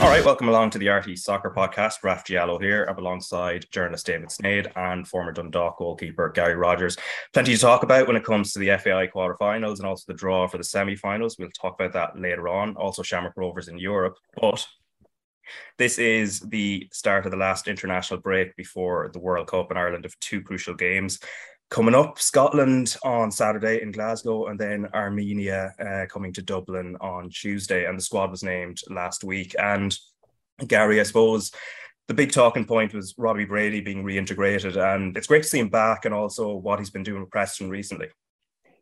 All right, welcome along to the RTÉ Soccer Podcast. Raf Giallo here. Alongside journalist David Sneyd and former Dundalk goalkeeper Gary Rogers. Plenty to talk about when it comes to the FAI quarterfinals and also the draw for the semi-finals. We'll talk about that later on. Also, Shamrock Rovers in Europe. But this is the start of the last international break before the World Cup in Ireland of two crucial games coming up Scotland on Saturday in Glasgow, and then Armenia uh, coming to Dublin on Tuesday. And the squad was named last week. And Gary, I suppose the big talking point was Robbie Brady being reintegrated, and it's great to see him back, and also what he's been doing with Preston recently.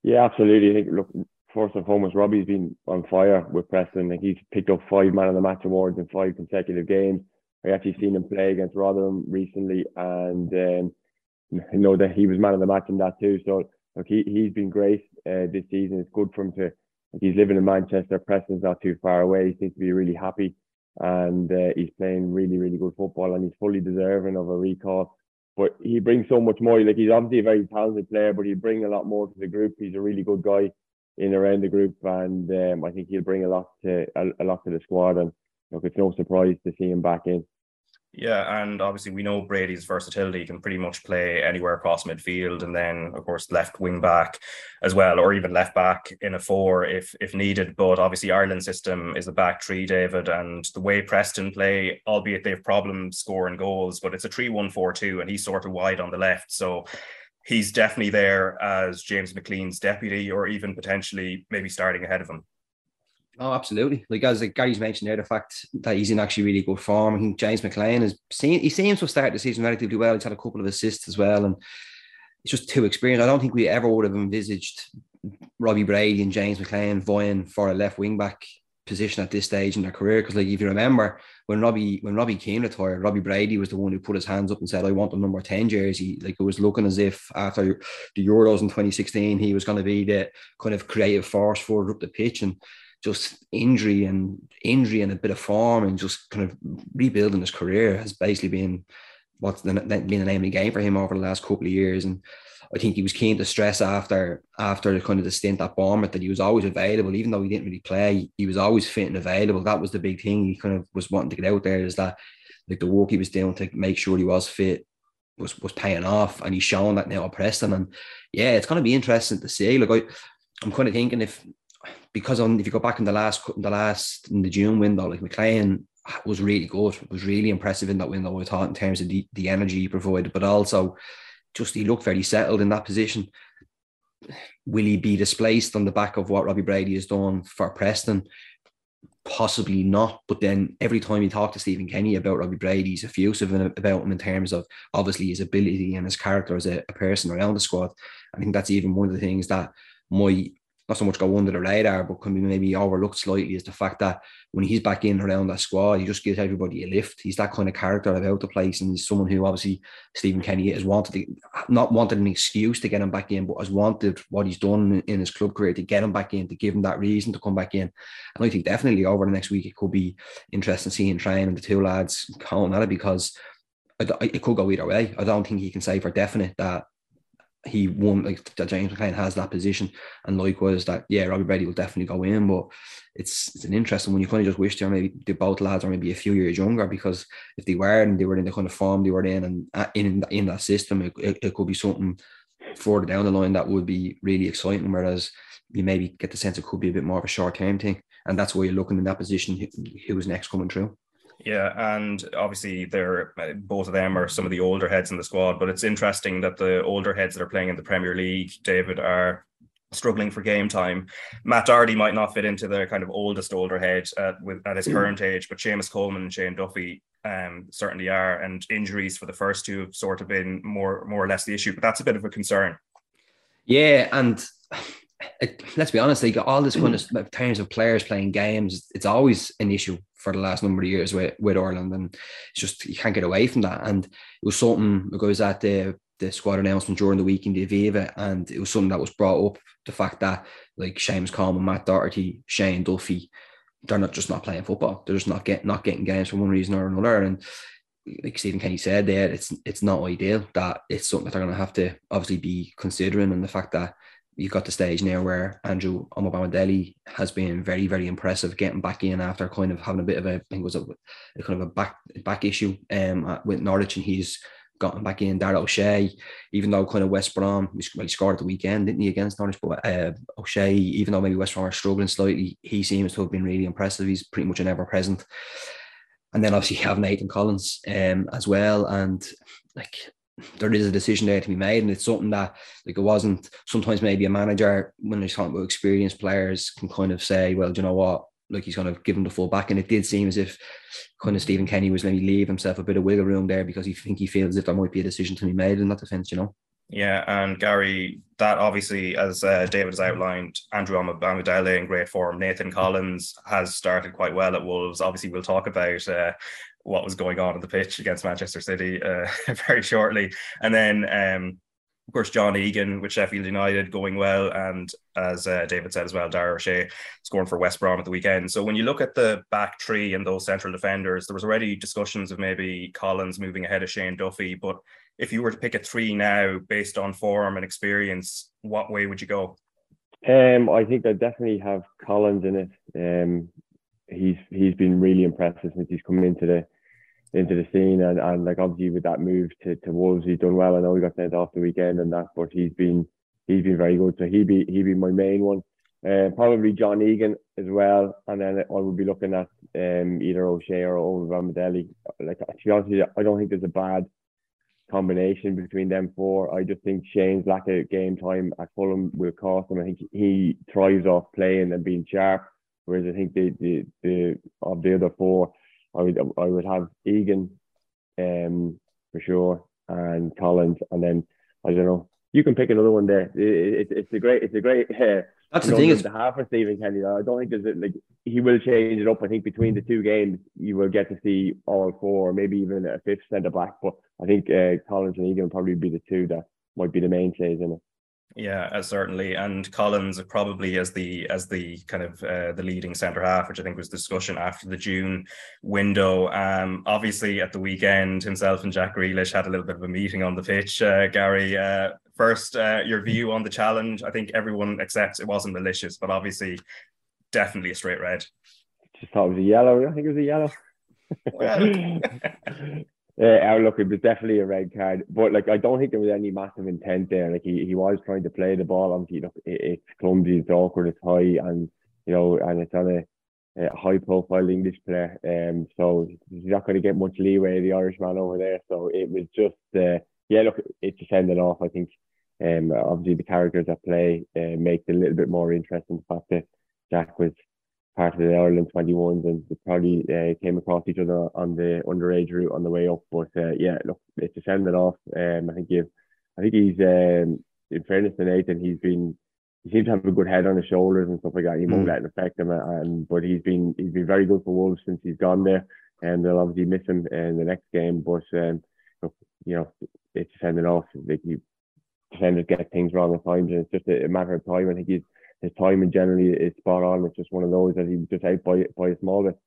Yeah, absolutely. I think look, first and foremost, Robbie's been on fire with Preston. Like he's picked up five man of the match awards in five consecutive games. I actually seen him play against Rotherham recently, and um, I know that he was man of the match in that too. So look, he he's been great uh, this season. It's good for him to. He's living in Manchester. Preston's not too far away. He seems to be really happy, and uh, he's playing really really good football, and he's fully deserving of a recall. But he brings so much more. Like he's obviously a very talented player, but he brings a lot more to the group. He's a really good guy in around the group, and um, I think he'll bring a lot to a, a lot to the squad. And look, it's no surprise to see him back in. Yeah, and obviously we know Brady's versatility he can pretty much play anywhere across midfield, and then of course left wing back as well, or even left back in a four if if needed. But obviously Ireland's system is a back three, David, and the way Preston play, albeit they have problems scoring goals, but it's a three-one-four-two, and he's sort of wide on the left, so he's definitely there as James McLean's deputy, or even potentially maybe starting ahead of him. Oh, absolutely. Like as like Gary's mentioned there, the fact that he's in actually really good form. I think James McLean is seen he seems to started the season relatively well. He's had a couple of assists as well, and it's just too experienced. I don't think we ever would have envisaged Robbie Brady and James McLean vying for a left wing back position at this stage in their career. Because like if you remember when Robbie when Robbie came retired, Robbie Brady was the one who put his hands up and said, "I want the number ten jersey." Like it was looking as if after the Euros in 2016, he was going to be the kind of creative force forward up the pitch and just injury and injury and a bit of form and just kind of rebuilding his career has basically been what's the, been the name of the game for him over the last couple of years. And I think he was keen to stress after after the kind of the stint at Bournemouth that he was always available, even though he didn't really play. He was always fit and available. That was the big thing. He kind of was wanting to get out there. Is that like the work he was doing to make sure he was fit was was paying off, and he's shown that now at Preston. And yeah, it's going to be interesting to see. Like I, I'm kind of thinking if because on if you go back in the last in the last in the June window, like McLean was really good, was really impressive in that window. I thought in terms of the, the energy he provided, but also just he looked very settled in that position. Will he be displaced on the back of what Robbie Brady has done for Preston? Possibly not. But then every time you talk to Stephen Kenny about Robbie Brady, he's effusive about him in terms of obviously his ability and his character as a, a person around the squad. I think that's even one of the things that my not so much go under the radar, but can be maybe overlooked slightly is the fact that when he's back in around that squad, he just gives everybody a lift. He's that kind of character about the place, and he's someone who obviously Stephen Kenny has wanted to, not wanted an excuse to get him back in, but has wanted what he's done in his club career to get him back in, to give him that reason to come back in. And I think definitely over the next week it could be interesting seeing train and the two lads calling at it because it could go either way. I don't think he can say for definite that he won like James McLean has that position, and likewise that yeah Robbie Brady will definitely go in, but it's it's an interesting one. You kind of just wish they maybe the both lads are maybe a few years younger because if they were and they were in the kind of form they were in and uh, in in that system, it, it, it could be something further down the line that would be really exciting. Whereas you maybe get the sense it could be a bit more of a short term thing, and that's why you're looking in that position who, who's next coming through. Yeah, and obviously they're uh, both of them are some of the older heads in the squad, but it's interesting that the older heads that are playing in the Premier League, David, are struggling for game time. Matt Doherty might not fit into the kind of oldest older head at, with, at his current age, but Seamus Coleman and Shane Duffy um, certainly are, and injuries for the first two have sort of been more more or less the issue. But that's a bit of a concern. Yeah, and it, let's be honest, like all this kind of terms of players playing games, it's always an issue for the last number of years with, with Ireland, and it's just you can't get away from that. And it was something because at the the squad announcement during the week in the Aviva, and it was something that was brought up the fact that like Seamus Coleman, Matt Doherty, Shane Duffy, they're not just not playing football. They're just not getting not getting games for one reason or another. And like Stephen Kenny said there, it's it's not ideal that it's something that they're going to have to obviously be considering, and the fact that you've got the stage now where Andrew Omobamidele has been very, very impressive getting back in after kind of having a bit of a, I think it was a, a kind of a back back issue um, with Norwich, and he's gotten back in. Dara O'Shea, even though kind of West Brom, well, he scored at the weekend, didn't he, against Norwich? But uh, O'Shea, even though maybe West Brom are struggling slightly, he seems to have been really impressive. He's pretty much an ever present. And then obviously you have Nathan Collins um, as well. And like there is a decision there to be made, and it's something that like it wasn't. Sometimes maybe a manager, when they're talking about experienced players, can kind of say, "Well, do you know what? Like he's going to give him the full back." And it did seem as if kind of Stephen Kenny was maybe leave himself a bit of wiggle room there because he think he feels if there might be a decision to be made in that defence. You know. Yeah, and Gary, that obviously, as uh, David has outlined, Andrew Omobamidele in great form. Nathan Collins has started quite well at Wolves. Obviously, we'll talk about uh, what was going on on the pitch against Manchester City uh, very shortly. And then, um, of course, John Egan with Sheffield United going well. And as uh, David said as well, Dara O'Shea scoring for West Brom at the weekend. So when you look at the back three and those central defenders, there was already discussions of maybe Collins moving ahead of Shane Duffy. But if you were to pick a three now based on form and experience, what way would you go? Um, I think I definitely have Collins in it. Um, he's he's been really impressive since he's come into the into the scene and, and like obviously with that move to, to Wolves he's done well. I know he got sent off the weekend and that, but he's been he's been very good. So he be he be my main one. Uh, probably John Egan as well, and then I would be looking at um, either O'Shea or Omobamidele. Like to be honest, I don't think there's a bad combination between them four. I just think Shane's lack of game time at Fulham will cost him. I think he thrives off playing and being sharp, whereas I think the the, the of the other four I would I would have Egan, um, for sure, and Collins, and then I don't know. You can pick another one there. It, it, it's a great, it's a great. Uh, That's the thing. Is the half for Stephen Kenny. I don't think there's a, like he will change it up. I think between the two games, you will get to see all four, maybe even a fifth centre back. But I think uh, Collins and Egan will probably be the two that might be the mainstays in it. Yeah, uh, certainly, and Collins probably as the as the kind of uh, the leading centre half, which I think was discussion after the June window. Um, obviously, at the weekend, himself and Jack Grealish had a little bit of a meeting on the pitch. Uh, Gary, uh, first, uh, your view on the challenge? I think everyone accepts it wasn't malicious, but obviously, definitely a straight red. Just thought it was a yellow. I think it was a yellow. Well. Uh, look, it was definitely a red card, but like I don't think there was any massive intent there. Like he, he was trying to play the ball. Obviously, look, it, it's clumsy, it's awkward, it's high, and you know, and it's on a, a high profile English player. Um, so he's not going to get much leeway, the Irishman over there. So it was just, uh, yeah, look, it's just ended off. I think, um, obviously the characters that play uh, make it a little bit more interesting. The fact that Jack was part of the Ireland 21s and they probably uh, came across each other on the underage route on the way up. But uh, yeah, look, it's just ended off. Um, I think you, I think he's um, in fairness to Nathan, he's been he seems to have a good head on his shoulders and stuff like that. He mm. won't let it affect him, and but he's been he's been very good for Wolves since he's gone there, and they'll obviously miss him in the next game. But um, you know, it's just ended off. Like you defenders get things wrong at times, and it's just a, a matter of time. I think he's his timing generally is spot on. It's just one of those that he was just out by by a small bit.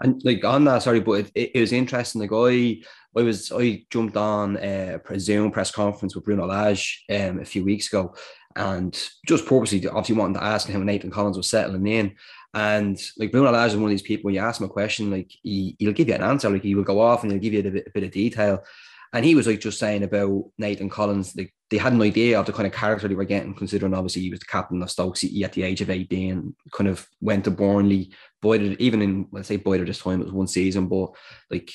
And like on that, sorry, but it, it, it was interesting. Like I, I was, I jumped on a Zoom press conference with Bruno Lage um, a few weeks ago, and just purposely, obviously, wanting to ask him when Nathan Collins was settling in. And like Bruno Lage is one of these people. When you ask him a question, like he, he'll give you an answer. Like he will go off and he'll give you a bit, a bit of detail. And he was like just saying about Nathan Collins, like they had an idea of the kind of character they were getting, considering obviously he was the captain of Stoke City at the age of 18, kind of went to Burnley, Boyd, even in, let's say Boyd this time, it was one season, but like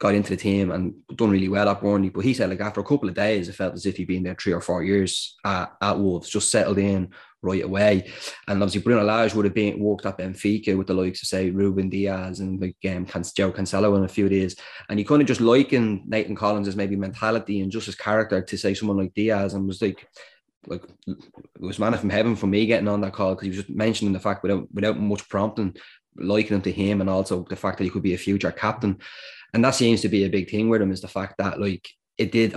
got into the team and done really well at Burnley. But he said, like, after a couple of days, it felt as if he'd been there three or four years at, at Wolves, just settled in right away. And obviously, Bruno Lage would have been worked at Benfica with the likes of, say, Rúben Dias and like um, João Cancelo in a few days. And he kind of just likened Nathan Collins' as maybe mentality and just his character to, say, someone like Dias and was like, like it was manna from heaven for me getting on that call because he was just mentioning the fact without without much prompting, liking him to him, and also the fact that he could be a future captain and that seems to be a big thing with him is the fact that like it did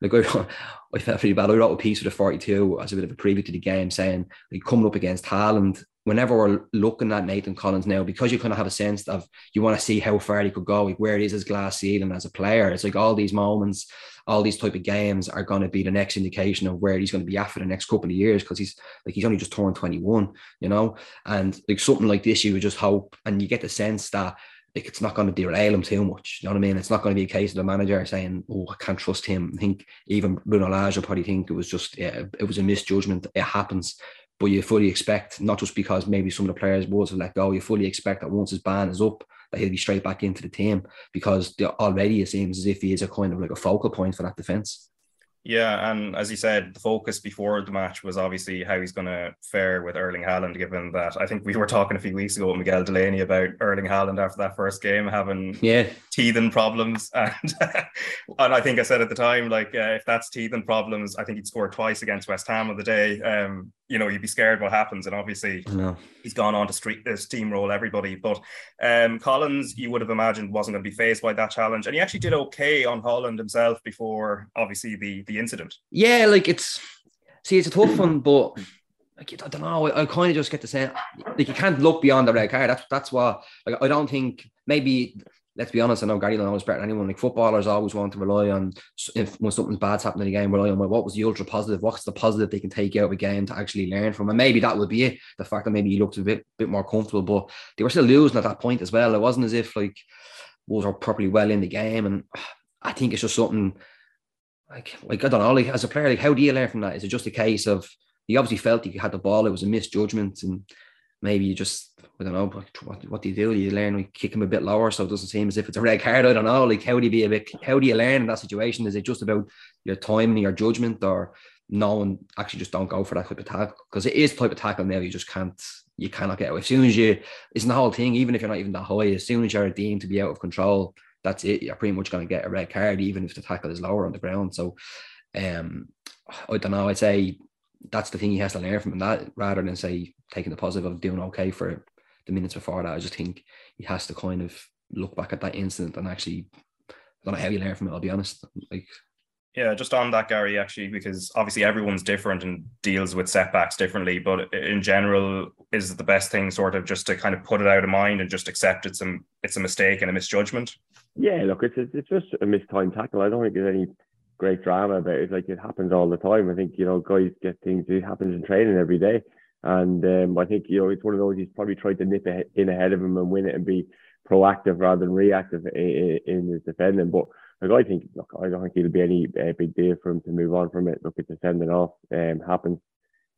like I, I felt pretty bad. I wrote a piece for the 42 as a bit of a preview to the game saying like coming up against Haaland, whenever we're looking at Nathan Collins now, because you kind of have a sense of you want to see how far he could go, like where it is his glass ceiling as a player. It's like all these moments, all these type of games are going to be the next indication of where he's going to be at for the next couple of years because he's like he's only just turned 21, you know, and like something like this, you would just hope, and you get the sense that like it's not going to derail him too much. You know what I mean? It's not going to be a case of the manager saying, "Oh, I can't trust him." I think even Bruno Lage will probably think it was just yeah, it was a misjudgment. It happens, but you fully expect not just because maybe some of the players was let go. You fully expect that once his ban is up, that he'll be straight back into the team because already it seems as if he is a kind of like a focal point for that defense. Yeah, and as you said, the focus before the match was obviously how he's going to fare with Erling Haaland, given that I think we were talking a few weeks ago with Miguel Delaney about Erling Haaland after that first game having yeah teething problems, and and I think I said at the time like uh, if that's teething problems, I think he'd scored twice against West Ham of the day. Um, you know, you'd be scared what happens, and obviously he's gone on to street uh, steamroll everybody. But um, Collins, you would have imagined, wasn't going to be faced by that challenge, and he actually did okay on Haaland himself before obviously the the incident. Yeah, like it's see, it's a tough one, but like I don't know. I, I kind of just get the sense like you can't look beyond the red card. That's that's what like I don't think maybe. Let's be honest. I know Gary knows better than anyone. Like footballers always want to rely on if when something bad's happening in the game, rely on what was the ultra positive, what's the positive they can take out of a game to actually learn from, and maybe that would be it. The fact that maybe he looked a bit bit more comfortable, but they were still losing at that point as well. It wasn't as if like Wolves were properly well in the game, and I think it's just something like like I don't know, like as a player, like how do you learn from that? Is it just a case of he obviously felt he had the ball, it was a misjudgment, and maybe you just I don't know what, what do you do? You learn like kick him a bit lower so it doesn't seem as if it's a red card. I don't know. Like how do you be a bit how do you learn in that situation? Is it just about your time and your judgment or no one actually just don't go for that type of tackle? Because it is type of tackle now you just can't you cannot get out. As soon as you it's the whole thing, even if you're not even that high, as soon as you're deemed to be out of control, that's it. You're pretty much going to get a red card, even if the tackle is lower on the ground. So, um, I don't know. I'd say that's the thing he has to learn from that, rather than say taking the positive of doing okay for the minutes before that. I just think he has to kind of look back at that incident and actually, I don't know how you learn from it. I'll be honest. Like yeah, just on that, Gary, actually, because obviously everyone's different and deals with setbacks differently. But in general, is the best thing sort of just to kind of put it out of mind and just accept it's a it's a mistake and a misjudgment? Yeah, look, it's it's just a mistimed tackle. I don't think there's any great drama about it. Like it happens all the time. I think you know guys get things. It happens in training every day, and um, I think you know it's one of those. He's probably tried to nip in ahead of him and win it and be proactive rather than reactive in, his defending, but like I think, look, I don't think it'll be any uh, big deal for him to move on from it. Look, it's a sending off. Um, happens,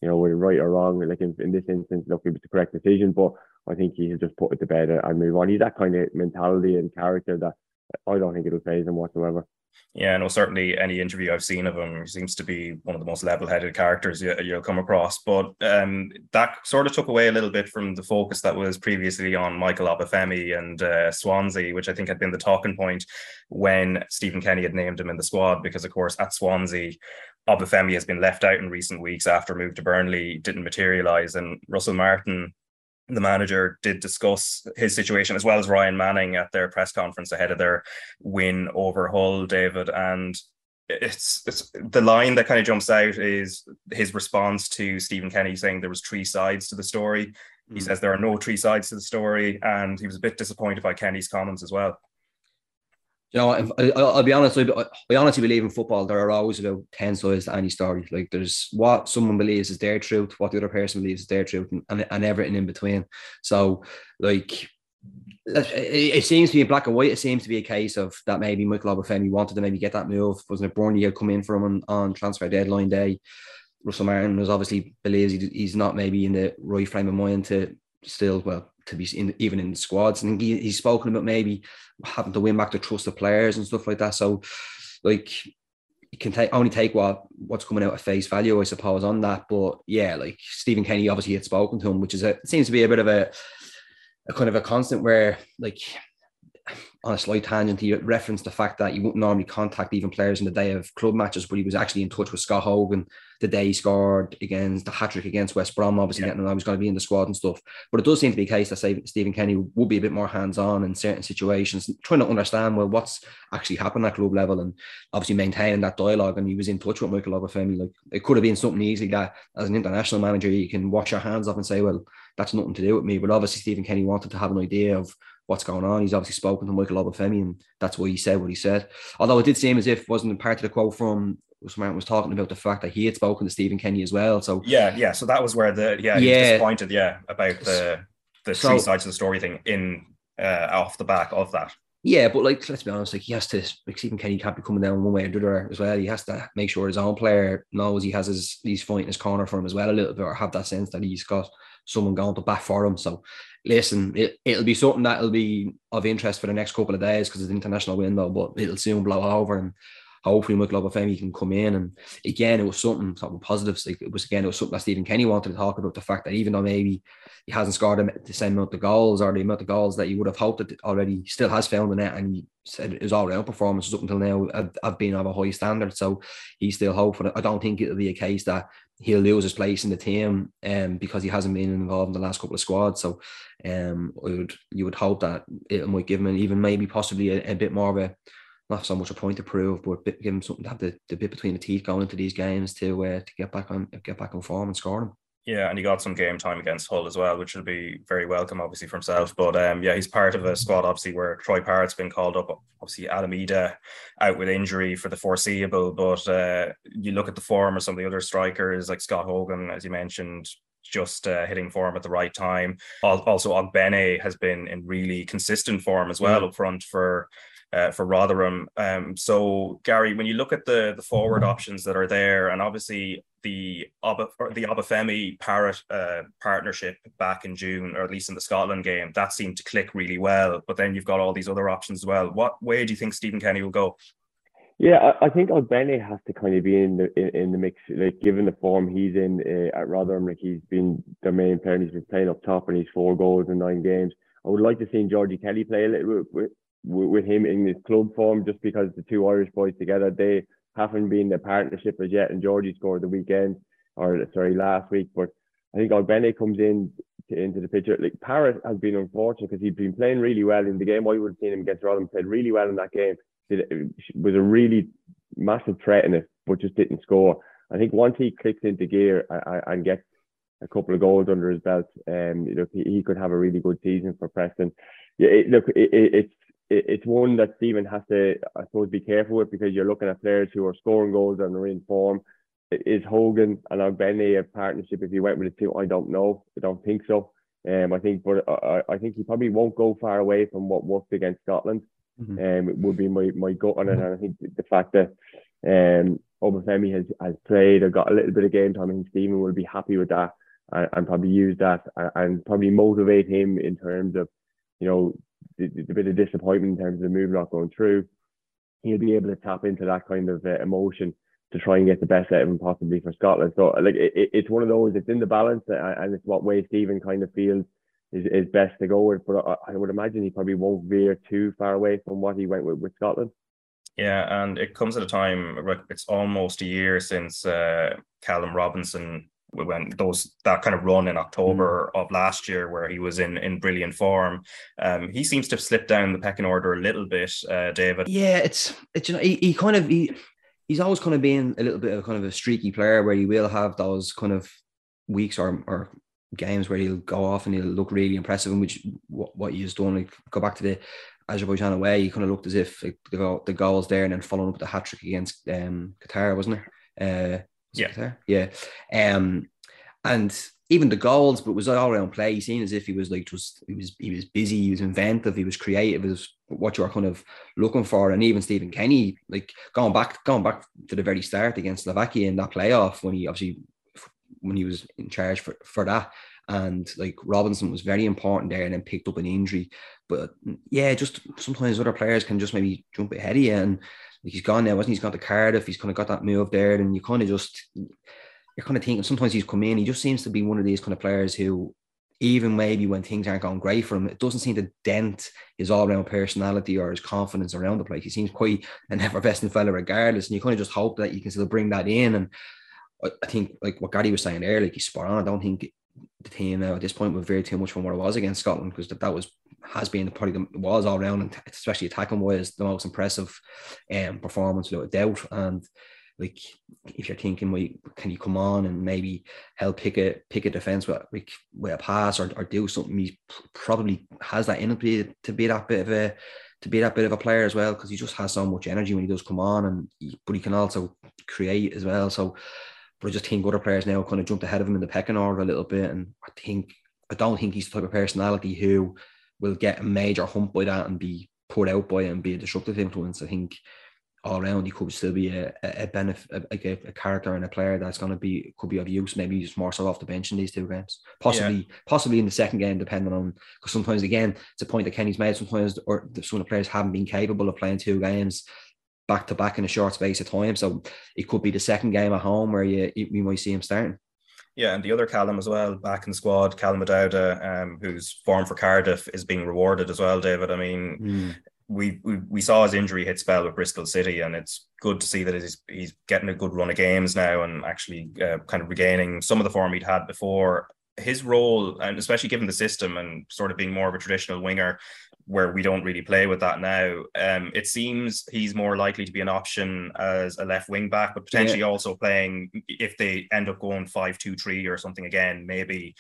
you know, whether right or wrong. Like in, in this instance, look, it was the correct decision, but I think he'll just put it to bed and move on. He's that kind of mentality and character that I don't think it'll phase him whatsoever. Yeah, no, certainly any interview I've seen of him seems to be one of the most level-headed characters you, will come across. But um, that sort of took away a little bit from the focus that was previously on Michael Obafemi and uh, Swansea, which I think had been the talking point when Stephen Kenny had named him in the squad. Because of course, at Swansea, Obafemi has been left out in recent weeks after a move to Burnley didn't materialise, and Russell Martin the manager did discuss his situation as well as Ryan Manning at their press conference ahead of their win over Hull, David. And it's, it's the line that kind of jumps out is his response to Stephen Kenny saying there was three sides to the story. He mm. says there are no three sides to the story, and he was a bit disappointed by Kenny's comments as well you know, I, will be honest. I, I honestly believe in football. There are always about ten sides to any story. Like there's what someone believes is their truth, what the other person believes is their truth, and, and, and everything in between. So, like, it, seems to be black and white. It seems to be a case of that maybe Michael Obafemi wanted to maybe get that move. Wasn't it Burnley had come in for him on, on transfer deadline day? Russell Martin was obviously believes he, he's not maybe in the right frame of mind to still well to be in even in the squads. And he, he's spoken about maybe having to win back the trust of players and stuff like that. So, like, you can take only take what what's coming out at face value, I suppose, on that. But yeah, like Stephen Kenny obviously had spoken to him, which is a seems to be a bit of a a kind of a constant where like on a slight tangent, he referenced the fact that you wouldn't normally contact even players in the day of club matches, but he was actually in touch with Scott Hogan the day he scored against the hat trick against West Brom, obviously yeah. getting I was going to be in the squad and stuff. But it does seem to be a case that Stephen Kenny would be a bit more hands on in certain situations, trying to understand well what's actually happened at club level and obviously maintaining that dialogue. And he was in touch with Michael Obafemi. Like it could have been something easy that as an international manager you can wash your hands off and say, well, that's nothing to do with me. But obviously Stephen Kenny wanted to have an idea of what's going on. He's obviously spoken to Michael Obafemi, and that's why he said what he said. Although it did seem as if wasn't part of the quote from Martin was talking about the fact that he had spoken to Stephen Kenny as well. So yeah, yeah. So that was where the yeah, he yeah. disappointed, yeah, about the the so, three sides of the story thing in uh, off the back of that. Yeah, but like let's be honest, like he has to like Stephen Kenny can't be coming down one way or the other as well. He has to make sure his own player knows he has his he's fighting his corner for him as well a little bit, or have that sense that he's got someone going to bat for him. So listen, it, it'll be something that'll be of interest for the next couple of days because it's an international window, but it'll soon blow over and hopefully Michael Obafemi can come in. And again, it was something, something positives. Like it was again, it was something that Stephen Kenny wanted to talk about the fact that even though maybe he hasn't scored the same amount of goals or the amount of goals that you would have hoped that already, still has found the net. And he said his all round performances up until now have, have, been of a high standard. So he's still hopeful. I don't think it'll be a case that he'll lose his place in the team um, because he hasn't been involved in the last couple of squads. So um, would, you would hope that it might give him even maybe possibly a, a bit more of a not so much a point to prove, but give him something to have the, the bit between the teeth going into these games to uh, to get back on get back on form and score them. Yeah, and he got some game time against Hull as well, which will be very welcome, obviously, for himself. But um, yeah, he's part of a squad, obviously, where Troy Parrott's been called up. Obviously, Adam Idah out with injury for the foreseeable. But uh, you look at the form of some of the other strikers, like Scott Hogan, as you mentioned, just uh, hitting form at the right time. Also, Ogbene has been in really consistent form as well mm. up front for uh, for Rotherham. Um, so Gary, when you look at the the forward options that are there, and obviously the Oba, the Obafemi Parrott uh, partnership back in June, or at least in the Scotland game, that seemed to click really well. But then you've got all these other options as well. What way do you think Stephen Kenny will go? Yeah, I, think Ogbene has to kind of be in the in, in, the mix. Like given the form he's in uh, at Rotherham, like he's been the main player. He's been playing up top, and he's four goals in nine games. I would like to see Georgie Kelly play a little bit with him in his club form just because the two Irish boys together they haven't been the partnership as yet and Georgie scored the weekend or sorry last week but I think Ogbene comes in to, into the picture. Like Parrott has been unfortunate because he'd been playing really well in the game. I would have seen him against Rotherham played really well in that game. It was a really massive threat in it but just didn't score. I think once he clicks into gear and gets a couple of goals under his belt um you know he, he could have a really good season for Preston. Yeah, it, look, it, it, it's it's one that Stephen has to, I suppose, be careful with because you're looking at players who are scoring goals and are in form. Is Hogan and Ogbene a partnership if he went with a team? I don't know. I don't think so. Um, I think, but I, I think he probably won't go far away from what worked against Scotland. Mm-hmm. Um, it would be my, my gut on it. And I think the fact that um, Obafemi has, has played or got a little bit of game time, I think Stephen will be happy with that and, and probably use that and, and probably motivate him in terms of, you know, the bit of disappointment in terms of the move not going through, he'll be able to tap into that kind of uh, emotion to try and get the best out of him possibly for Scotland. So like it, it's one of those, it's in the balance uh, and it's what way Stephen kind of feels is, is best to go with. But I, I would imagine he probably won't veer too far away from what he went with with Scotland. Yeah, and it comes at a time. It's almost a year since uh, Callum Robinson when those that kind of run in October mm. of last year where he was in in brilliant form. Um, he seems to have slipped down the pecking order a little bit, uh, David. Yeah, it's it's you know he, he kind of he he's always kind of been a little bit of kind of a streaky player where he will have those kind of weeks or or games where he'll go off and he'll look really impressive, and which what, what he's done. Like go back to the Azerbaijan away, he kind of looked as if like, the, the goals there and then following up with the hat trick against um, Qatar, wasn't it? Uh, yeah, yeah. Um, and even the goals, but it was all around play. He seemed as if he was like just he was he was busy, he was inventive, he was creative, was what you were kind of looking for. And even Stephen Kenny, like going back going back to the very start against Slovakia in that playoff when he obviously when he was in charge for, for that. And like Robinson was very important there and then picked up an injury. But yeah, just sometimes other players can just maybe jump ahead of you. And he's gone now, wasn't he? He's got to Cardiff, he's kind of got that move there, and you kind of just you're kind of thinking sometimes he's come in, he just seems to be one of these kind of players who, even maybe when things aren't going great for him, it doesn't seem to dent his all round personality or his confidence around the place. He seems quite an effervescent fella regardless. And you kind of just hope that you can still bring that in. And I think like what Gary was saying earlier, like he's spot on. I don't think the team now at this point would vary too much from what it was against Scotland because that, that was has been probably the was all around and especially attacking wise the most impressive um, performance without a doubt. And like if you're thinking, well, can you come on and maybe help pick a pick a defense with, like, with a pass or, or do something? He probably has that ability to be that bit of a to be that bit of a player as well because he just has so much energy when he does come on and he, but he can also create as well. So, but I just think other players now kind of jumped ahead of him in the pecking order a little bit, and I think I don't think he's the type of personality who will get a major hump by that and be put out by it and be a disruptive influence. I think all around he could still be a, a benefit like a, a, character and a player that's going to be could be of use maybe just more so off the bench in these two games possibly yeah. possibly in the second game depending on because sometimes again it's a point that Kenny's made sometimes or some of the players haven't been capable of playing two games back to back in a short space of time so it could be the second game at home where you you might see him starting yeah, and the other Callum as well, back in the squad, Callum O'Dowda, um, who's formed for Cardiff, is being rewarded as well, David. I mean, mm we, we we saw his injury hit spell with Bristol City, and it's good to see that he's he's getting a good run of games now and actually uh, kind of regaining some of the form he'd had before. His role, and especially given the system and sort of being more of a traditional winger, where we don't really play with that now. Um, it seems he's more likely to be an option as a left wing back, but potentially yeah. also playing if they end up going five two three or something again. Maybe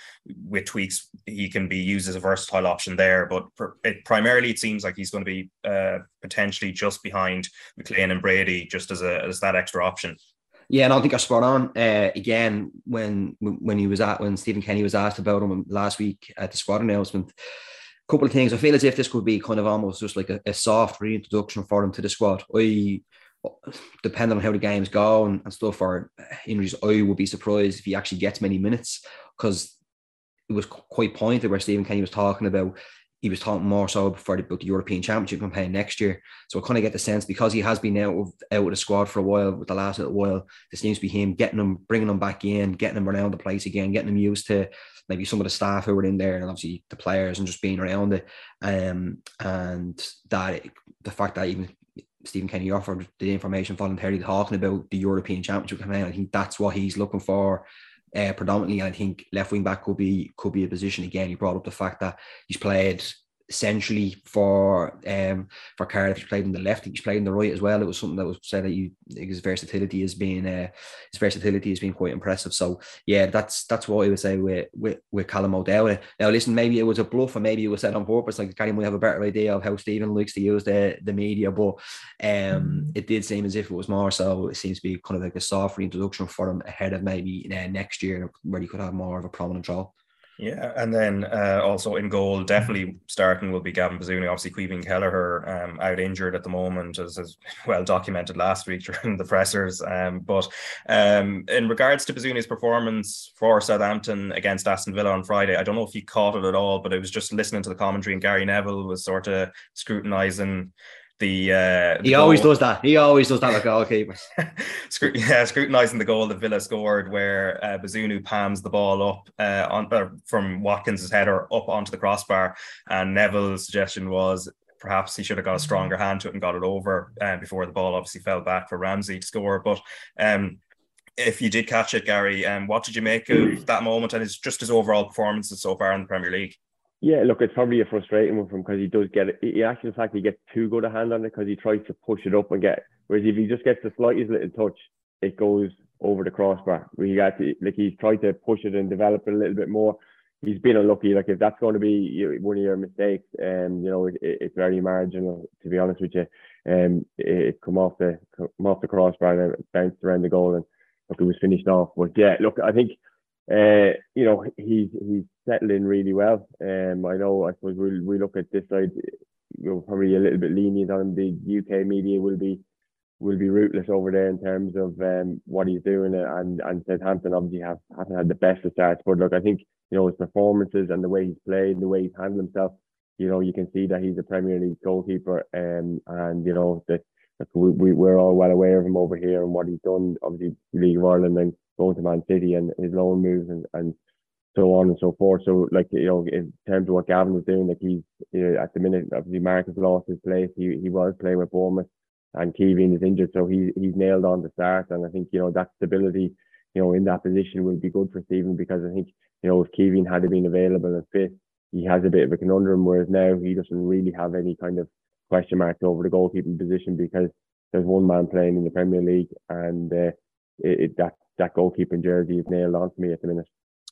with tweaks, he can be used as a versatile option there. But it, primarily, it seems like he's going to be uh, potentially just behind McLean and Brady, just as a as that extra option. Yeah, and I think I spot on. Uh, again, when when he was at when Stephen Kenny was asked about him last week at the squad announcement, couple of things. I feel as if this could be kind of almost just like a, a soft reintroduction for him to the squad. I, depending on how the games go and, and stuff, or injuries, I would be surprised if he actually gets many minutes because it was quite pointed where Stephen Kenny was talking about. He was talking more so before the, about the European Championship campaign next year. So I kind of get the sense because he has been out of out of the squad for a while, with the last little while, this seems to be him getting him, bringing him back in, getting him around the place again, getting him used to maybe some of the staff who were in there and obviously the players and just being around it. Um, and that the fact that even Stephen Kenny offered the information voluntarily talking about the European Championship campaign, I think that's what he's looking for. Uh, predominantly, I think left wing back could be could be a position again. He brought up the fact that he's played essentially for um for Cardiff. He played in the left, he's played in the right as well. It was something that was said that you his versatility has been uh, his versatility has been quite impressive. So yeah, that's that's what I would say with with, with Callum O'Dowda. Now listen, maybe it was a bluff or maybe it was said on purpose. Like Gary might have a better idea of how Stephen likes to use the the media, but um mm. it did seem as if it was more so. It seems to be kind of like a soft reintroduction for him ahead of maybe uh, next year where he could have more of a prominent role. Yeah, and then uh, also in goal, definitely starting will be Gavin Bazunu. Obviously, Caoimhín Kelleher um, out injured at the moment, as, well documented last week during the pressers. Um, but um, in regards to Bazunu's performance for Southampton against Aston Villa on Friday, I don't know if he caught it at all, but I was just listening to the commentary, and Gary Neville was sort of scrutinising the, uh, the he goal. always does that. He always does that with goalkeepers. yeah, scrutinizing the goal that Villa scored, where uh, Bazunu palms the ball up uh, on uh, from Watkins's header up onto the crossbar, and Neville's suggestion was perhaps he should have got a stronger hand to it and got it over uh, before the ball obviously fell back for Ramsey to score. But um, if you did catch it, Gary, um, what did you make of that moment and his just his overall performances so far in the Premier League? Yeah, look, it's probably a frustrating one for him because he does get it. He actually, in fact, he gets too good a hand on it because he tries to push it up and get. Whereas if he just gets the slightest little touch, it goes over the crossbar. He got to, like he's tried to push it and develop it a little bit more. He's been unlucky. Like if that's going to be one of your mistakes, um, you know, it, it's very marginal. To be honest with you, um, it, it come off the come off the crossbar and bounced around the goal and look, it was finished off. But yeah, look, I think uh, you know, he's he's settling really well. Um, I know. I suppose we we look at this side. We're probably a little bit lenient on the UK media. Will be will be rootless over there in terms of um, what he's doing. And and Southampton obviously have haven't had the best of starts. But look, I think you know his performances and the way he's played, and the way he's handled himself. You know, you can see that he's a Premier League goalkeeper. Um, and you know that we, we we're all well aware of him over here and what he's done. Obviously, League of Ireland and going to Man City and his loan moves and, and so on and so forth. So, like you know, in terms of what Gavin was doing, like he's you know, at the minute, obviously Marcus lost his place. He he was playing with Bournemouth, and Caoimhín is injured, so he he's nailed on to start. And I think you know that stability you know, in that position would be good for Stephen because I think, you know, if Caoimhín had been available and fit, he has a bit of a conundrum, whereas now he doesn't really have any kind of question marks over the goalkeeping position because there's one man playing in the Premier League and uh, it, it, that that goalkeeping jersey is nailed on for me at the minute.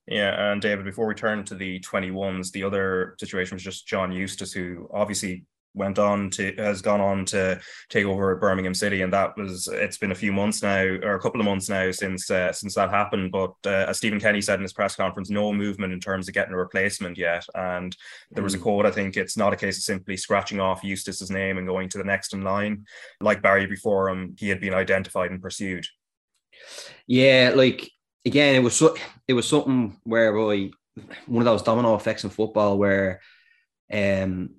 Yeah, and David, before we turn to the 21s, the other situation was just John Eustace, who obviously went on to has gone on to take over at Birmingham City, and that was it's been a few months now, or a couple of months now since uh, since that happened. But uh, as Stephen Kenny said in his press conference, no movement in terms of getting a replacement yet. And there was a hmm. quote, I think it's not a case of simply scratching off Eustace's name and going to the next in line. Like Barry before him, he had been identified and pursued. Yeah, like again, it was so, it was something where I one of those domino effects in football where um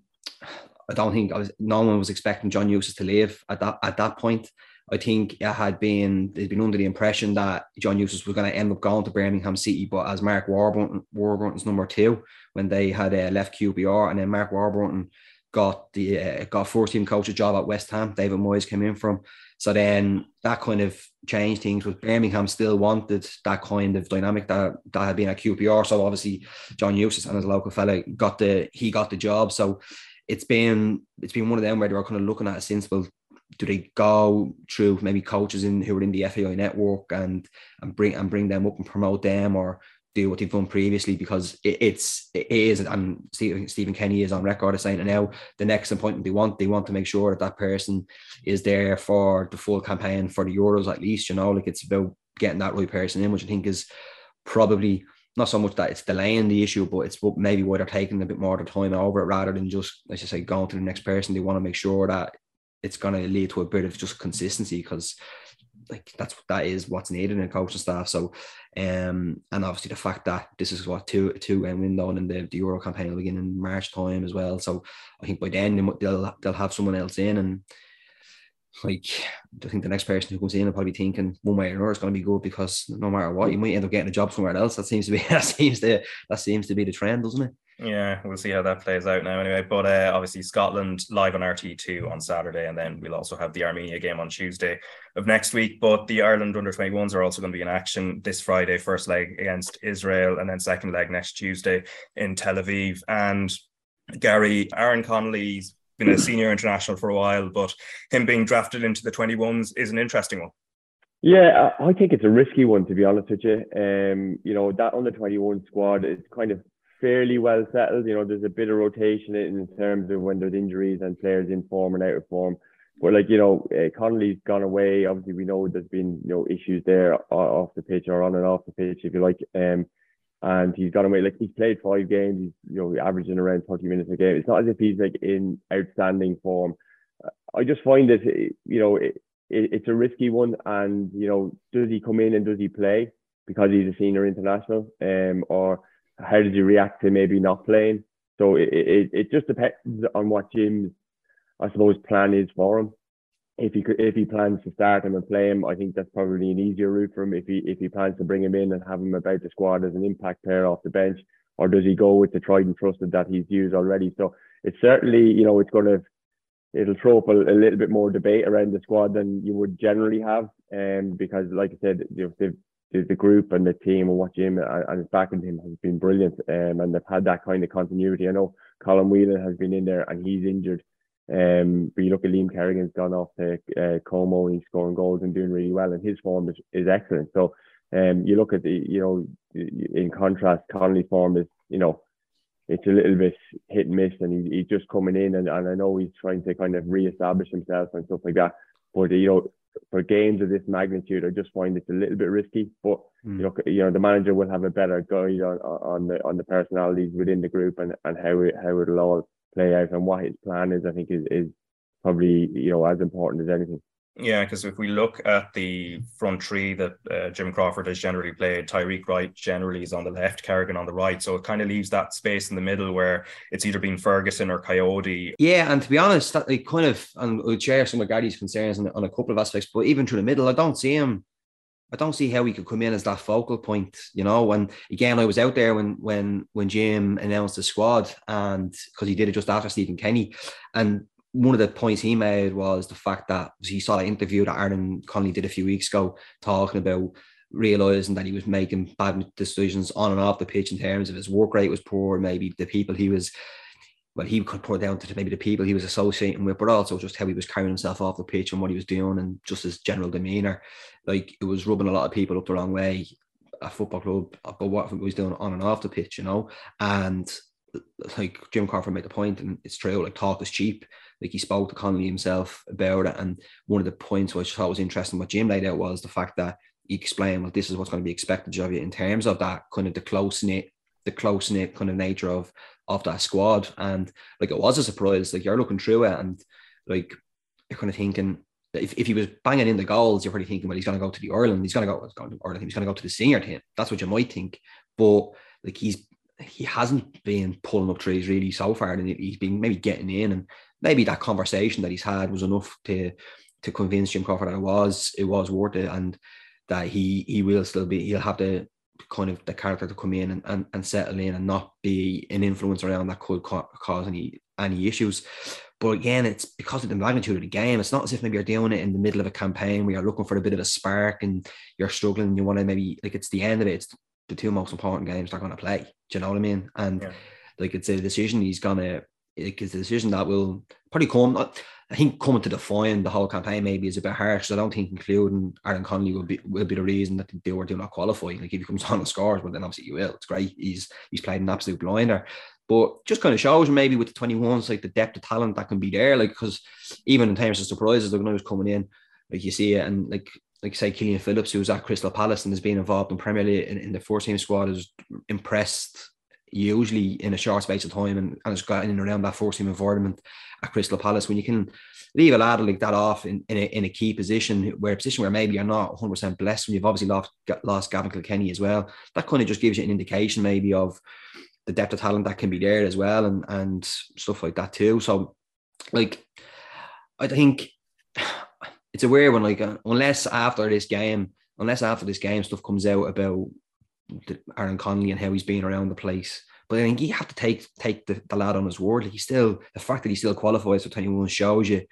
I don't think I was no one was expecting John Eustace to leave at that at that point. I think it had been they'd been under the impression that John Eustace was going to end up going to Birmingham City, but as Mark Warburton, Warburton's number two when they had uh, left QPR, and then Mark Warburton got the uh, got first team coach a job at West Ham. David Moyes came in from. So then that kind of changed things. With Birmingham still wanted that kind of dynamic that that had been at QPR. So obviously John Eustace and his local fella got the he got the job. So it's been it's been one of them where they were kind of looking at it since well do they go through maybe coaches in who are in the FAI network and and bring and bring them up and promote them or do what they've done previously because it, it's it is and Stephen, Stephen Kenny is on record as saying and now. The next appointment they want they want to make sure that that person is there for the full campaign for the Euros at least you know like it's about getting that right person in which I think is probably not so much that it's delaying the issue but it's maybe why they're taking a bit more of the time over it rather than just as you say going to the next person. They want to make sure that it's going to lead to a bit of just consistency because like that's that is what's needed in a coaching staff. So, um, and obviously the fact that this is what two two and window and the, the Euro campaign will begin in March time as well. So I think by then they'll they'll have someone else in and like I think the next person who comes in will probably be thinking one way or another is going to be good because no matter what you might end up getting a job somewhere else. That seems to be that seems to that seems to be the trend, doesn't it? Yeah, we'll see how that plays out now anyway. But uh, obviously, Scotland live on RTÉ2 on Saturday, and then we'll also have the Armenia game on Tuesday of next week. But the Ireland under 21s are also going to be in action this Friday, first leg against Israel, and then second leg next Tuesday in Tel Aviv. And Gary, Aaron Connolly's been a senior international for a while, but him being drafted into the 21s is an interesting one. Yeah, I think it's a risky one to be honest with you. Um, you know that under twenty one squad is kind of fairly well settled. You know, there's a bit of rotation in terms of when there's injuries and players in form and out of form. But like you know, uh, Connolly's gone away. Obviously, we know there's been you know issues there off the pitch or on and off the pitch, if you like. Um, and he's gone away. Like he's played five games. He's you know averaging around 30 minutes a game. It's not as if he's like in outstanding form. I just find that you know it, it, it's a risky one. And you know, does he come in and does he play because he's a senior international, um, or how did you react to maybe not playing? So it, it, it just depends on what Jim's, I suppose, plan is for him. If he could, if he plans to start him and play him, I think that's probably an easier route for him. If he if he plans to bring him in and have him about the squad as an impact player off the bench, or does he go with the tried and trusted that he's used already? So it's certainly you know it's going to it'll throw up a, a, little bit more debate around the squad than you would generally have, um, because like I said, you know, the, the group and the team and what Jim and his backing him has been brilliant. Um, and they've had that kind of continuity. I know Colin Whelan has been in there and he's injured. Um, but you look at Liam Kerrigan's gone off to uh, Como and he's scoring goals and doing really well, and his form is, is excellent. So, um, you look at the, you know, in contrast, Connolly's form is, you know, it's a little bit hit and miss, and he's, he's just coming in, and, and I know he's trying to kind of re-establish himself and stuff like that. But you know, for games of this magnitude, I just find it's a little bit risky. But mm. you know, you know, the manager will have a better guide on, on the on the personalities within the group and, and how it how it'll all play out and what his plan is. I think is is probably you know as important as anything. Yeah, because if we look at the front three that uh, Jim Crawford has generally played, Tyreik Wright generally is on the left, Kerrigan on the right. So it kind of leaves that space in the middle where it's either been Ferguson or Coyote. Yeah, and to be honest, that like kind of, and we'll share some of Gary's concerns on, on a couple of aspects, but even through the middle, I don't see him. I don't see how he could come in as that focal point, you know. And again, I was out there when when when Jim announced the squad, and because he did it just after Stephen Kenny, and one of the points he made was the fact that he saw that interview that Aaron Connolly did a few weeks ago talking about realizing that he was making bad decisions on and off the pitch in terms of his work rate was poor, maybe the people he was well, he could put down to maybe the people he was associating with, but also just how he was carrying himself off the pitch and what he was doing and just his general demeanor. Like it was rubbing a lot of people up the wrong way at football club, but what he was doing on and off the pitch, you know. And like Jim Crawford made the point, and it's true, like talk is cheap. Like he spoke to Connolly himself about it. And one of the points which I thought was interesting, what Jim laid out was the fact that he explained, well, this is what's going to be expected of you in terms of that kind of the close knit, the close knit kind of nature of of that squad. And like it was a surprise. Like you're looking through it and like you're kind of thinking if, if he was banging in the goals, you're probably thinking, well, he's going to go to the Ireland, he's going to go, going to Ireland, he's to go to the senior team. That's what you might think. But like he's he hasn't been pulling up trees really so far, and he's been maybe getting in, and maybe that conversation that he's had was enough to to convince Jim Crawford that it was it was worth it, and that he he will still be he'll have the kind of the character to come in and, and, and settle in and not be an influence around that could ca- cause any any issues. But again, it's because of the magnitude of the game. It's not as if maybe you're doing it in the middle of a campaign where you're looking for a bit of a spark and you're struggling. And you want to maybe like it's the end of it. It's the two most important games they're going to play. Do you know what I mean? And yeah. like it's a decision he's gonna. It's a decision that will probably come. I think coming to define the whole campaign maybe is a bit harsh. I don't think including Aaron Connolly will be will be the reason that they were do not qualify. Like if he comes on and scores, well then obviously you will. It's great. He's he's played an absolute blinder. But just kind of shows maybe with the 21s, like the depth of talent that can be there. Like because even in terms of surprises, they're going to coming in, like you see it, and like like say Killian Phillips, who was at Crystal Palace and has been involved in Premier League in, in the four team squad, is impressed usually in a short space of time and, and has got in and around that four team environment at Crystal Palace. When you can leave a lad like that off in, in, a, in a key position, where a position where maybe you're not 100% blessed, when you've obviously lost, lost Gavin Kilkenny as well, that kind of just gives you an indication maybe of the depth of talent that can be there as well and, and stuff like that too. So, like, I think it's a weird one. Like, uh, unless after this game, unless after this game stuff comes out about Aaron Connolly and how he's been around the place. But I think you have to take take the, the lad on his word. Like he still the fact that he still qualifies for 21 shows you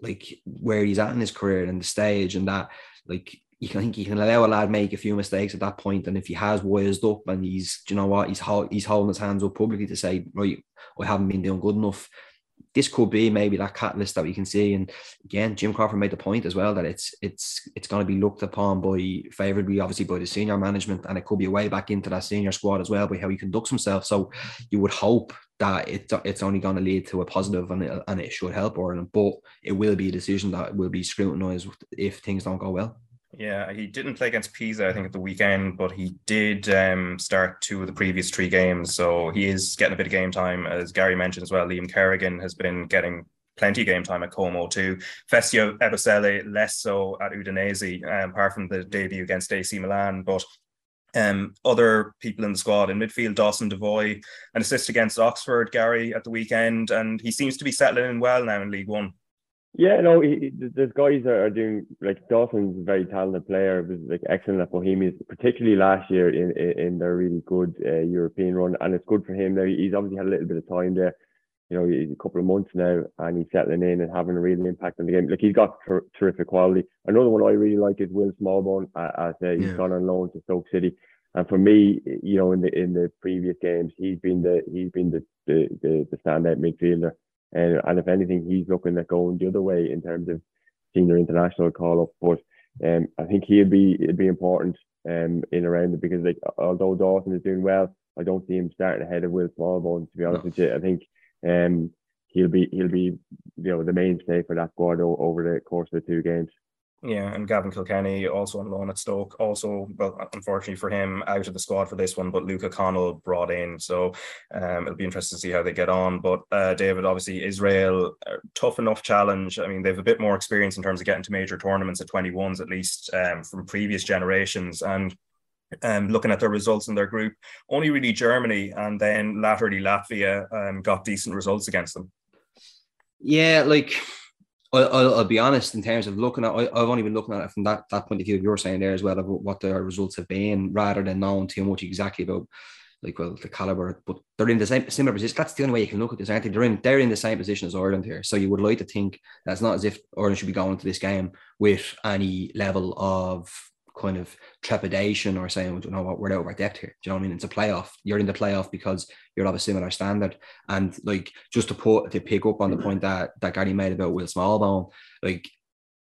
like where he's at in his career and the stage and that like you can I think you can allow a lad make a few mistakes at that point, and if he has wised up and he's, you know what, he's he's holding his hands up publicly to say, right, I haven't been doing good enough this could be maybe that catalyst that we can see. And again, Jim Crawford made the point as well that it's it's it's going to be looked upon by favorably, obviously by the senior management, and it could be a way back into that senior squad as well by how he conducts himself. So you would hope that it, it's only going to lead to a positive and it, and it should help Ireland, but it will be a decision that will be scrutinised if things don't go well. Yeah, he didn't play against Pisa, I think, at the weekend, but he did um, start two of the previous three games. So he is getting a bit of game time. As Gary mentioned as well, Liam Kerrigan has been getting plenty of game time at Como too. Festy Ebosele less so at Udinese, um, apart from the debut against AC Milan. But um, other people in the squad in midfield, Dawson Devoy, an assist against Oxford, Gary at the weekend, and he seems to be settling in well now in League One. Yeah, no, he, guys that are doing like Dawson's a very talented player, was like excellent at Bohemians, particularly last year in in, in their really good uh, European run, and it's good for him now. He's obviously had a little bit of time there, you know, a couple of months now, and he's settling in and having a real impact on the game. Like he's got ter- terrific quality. Another one I really like is Will Smallbone, as uh, he's yeah. gone on loan to Stoke City. And for me, you know, in the in the previous games, he's been the he's been the the, the, the standout midfielder. And, and if anything, he's looking at going the other way in terms of senior international call up. But um, I think he'd be it'll be important um, in around it because like although Dawson is doing well, I don't see him starting ahead of Will Smallbone. To be honest no. with you, I think um, he'll be he'll be you know the mainstay for that squad over the course of the two games. Yeah, and Gavin Kilkenny also on loan at Stoke. Also, well, unfortunately for him, out of the squad for this one, but Luca Connell brought in. So um, it'll be interesting to see how they get on. But uh, David, obviously, Israel, uh, tough enough challenge. I mean, they've a bit more experience in terms of getting to major tournaments at 21s, at least um, from previous generations. And um, looking at their results in their group, only really Germany and then latterly Latvia um, got decent results against them. Yeah, like I'll, I'll, be honest in terms of looking at. I, have only been looking at it from that, that point of view. You're saying there as well about what their results have been, rather than knowing too much exactly about like well the caliber. But they're in the same similar position. That's the only way you can look at this, aren't they? They're in they're in the same position as Ireland here. So you would like to think that's not as if Ireland should be going to this game with any level of kind of trepidation or saying, well, you know what, we're out of our depth here. Do you know what I mean? It's a playoff. You're in the playoff because you're of a similar standard. And like just to put to pick up on the mm-hmm. point that that Gary made about Will Smallbone, like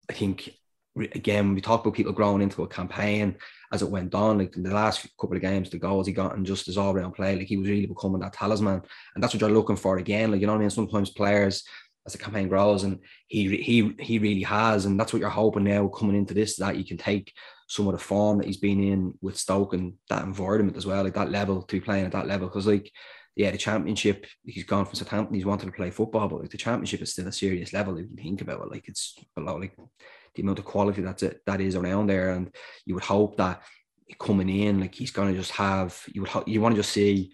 I think again we talk about people growing into a campaign as it went on. Like in the last couple of games, the goals he got and just his all round play, like he was really becoming that talisman. And that's what you're looking for again. Like you know what I mean? Sometimes players as the campaign grows and he he he really has and that's what you're hoping now coming into this that you can take some of the form that he's been in with Stoke and that environment as well, like that level to be playing at that level. Because like, yeah, the championship, he's gone from Southampton, he's wanted to play football, but like the championship is still a serious level if you think about it. Like it's a lot like the amount of quality that's it that is around there. And you would hope that coming in, like he's gonna just have you would you want to just see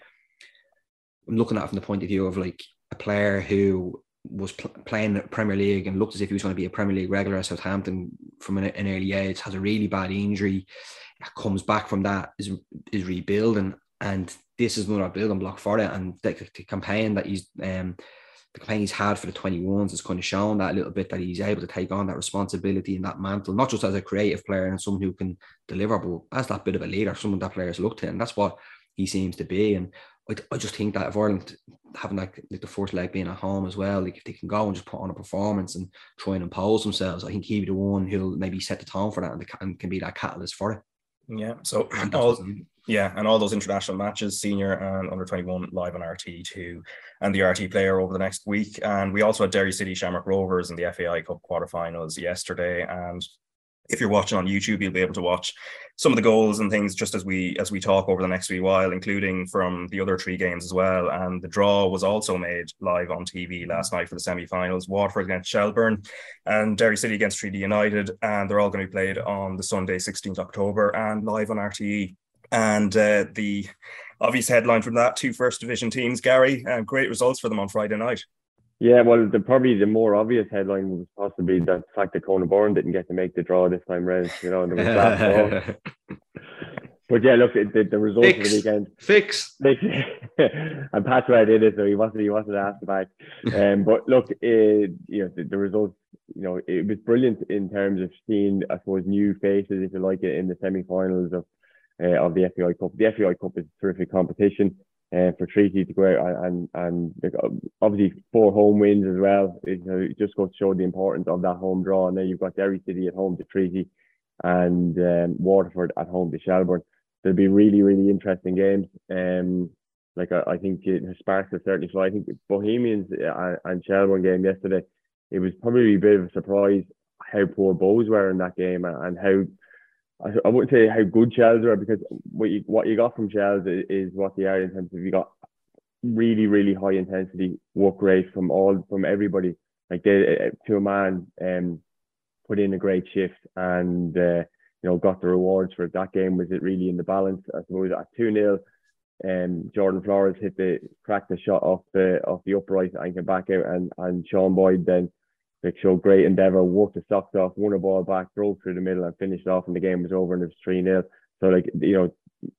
I'm looking at it from the point of view of like a player who was pl- playing Premier League and looked as if he was going to be a Premier League regular at Southampton from an, an early age, has a really bad injury, comes back from that, is is rebuilding, and this is another building block for it. And the, the campaign that he's um, the campaign he's had for the 21s has kind of shown that a little bit that he's able to take on that responsibility and that mantle, not just as a creative player and someone who can deliver, but as that bit of a leader, someone that players look to. And that's what he seems to be. And I, I just think that if Ireland having like, like the first leg being at home as well, like if they can go and just put on a performance and try and impose themselves, I think he'd be the one who'll maybe set the tone for that and, the, and can be that catalyst for it. Yeah. So all, yeah, and all those international matches, senior and under 21 live on RTÉ2 and the RTÉ player over the next week. And we also had Derry City Shamrock Rovers in the FAI Cup quarterfinals yesterday. And if you're watching on YouTube, you'll be able to watch some of the goals and things just as we as we talk over the next wee while, including from the other three games as well. And the draw was also made live on TV last night for the semi-finals. Waterford against Shelbourne and Derry City against Treaty United, and they're all going to be played on the Sunday, 16th October, and live on RTÉ. And uh, the obvious headline from that: two First Division teams, Gary, great results for them on Friday night. Yeah, well, the probably the more obvious headline was possibly the fact that Conor Boren didn't get to make the draw this time round. You know, there was that. but yeah, look, the, the results Fix. of the weekend. Fix. Fix. and Patway did it, so he wasn't he wasn't asked about. Um, but look, it, you know, the, the, results. You know, it was brilliant in terms of seeing, I suppose, new faces, if you like, it in the semi-finals of uh, of the FAI Cup. The FAI Cup is a terrific competition uh, for Treaty to go out and and, and obviously four home wins as well. It, you know, it just goes to show the importance of that home draw. And then you've got Derry City at home to Treaty, and um, Waterford at home to Shelbourne. They'll be really really interesting games. Um, like I, I think it, Sparks have certainly so I think Bohemians uh, and Shelbourne game yesterday, it was probably a bit of a surprise how poor Bohs were in that game and how I, I wouldn't say how good Shels are because what you what you got from Shels is, what they are in terms of you got really really high intensity work rate from all from everybody. Like they to a man um put in a great shift and uh, you know got the rewards for that game was it really in the balance I suppose at 2 0 um Jordan Flores hit the cracked the shot off the off the upright and came back out and and Sean Boyd then like showed great endeavour, worked the socks off, won a ball back, drove through the middle and finished off and the game was over and it was 3 0. So like you know,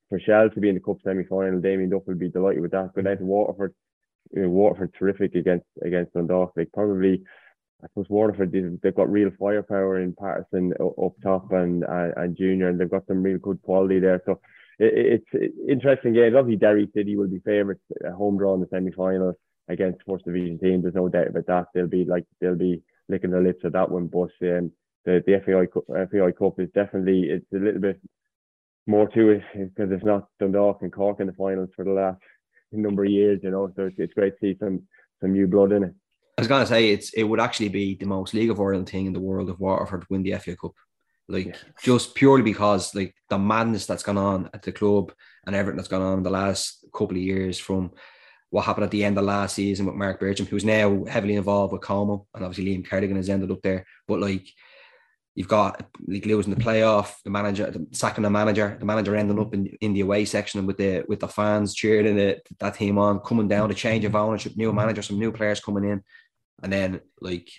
for Shell to be in the cup semi final, Damien Duff would be delighted with that. But then Waterford, you know, Waterford terrific against against Dundalk. Like probably I suppose Waterford they've got real firepower in Patterson up top and and, and Junior and they've got some real good quality there. So it, it's interesting games. Obviously Derry City will be favourites home draw in the semi final against first division teams. There's no doubt about that. They'll be like they'll be licking their lips at that one. But um, the the FAI FAI Cup is definitely it's a little bit more to it because it's not Dundalk and Cork in the finals for the last number of years. You know, so it's, it's great to see some some new blood in it. I was gonna say it's it would actually be the most League of Ireland thing in the world if Waterford win the FA Cup. Like yeah. just purely because like the madness that's gone on at the club and everything that's gone on in the last couple of years from what happened at the end of last season with Marc Bircham, who's now heavily involved with Como, and obviously Liam Kerrigan has ended up there. But like you've got like losing the playoff, the manager the, sacking the manager, the manager ending up in, in the away section with the with the fans cheering it, that team on, coming down, a change of ownership, new manager, some new players coming in, and then like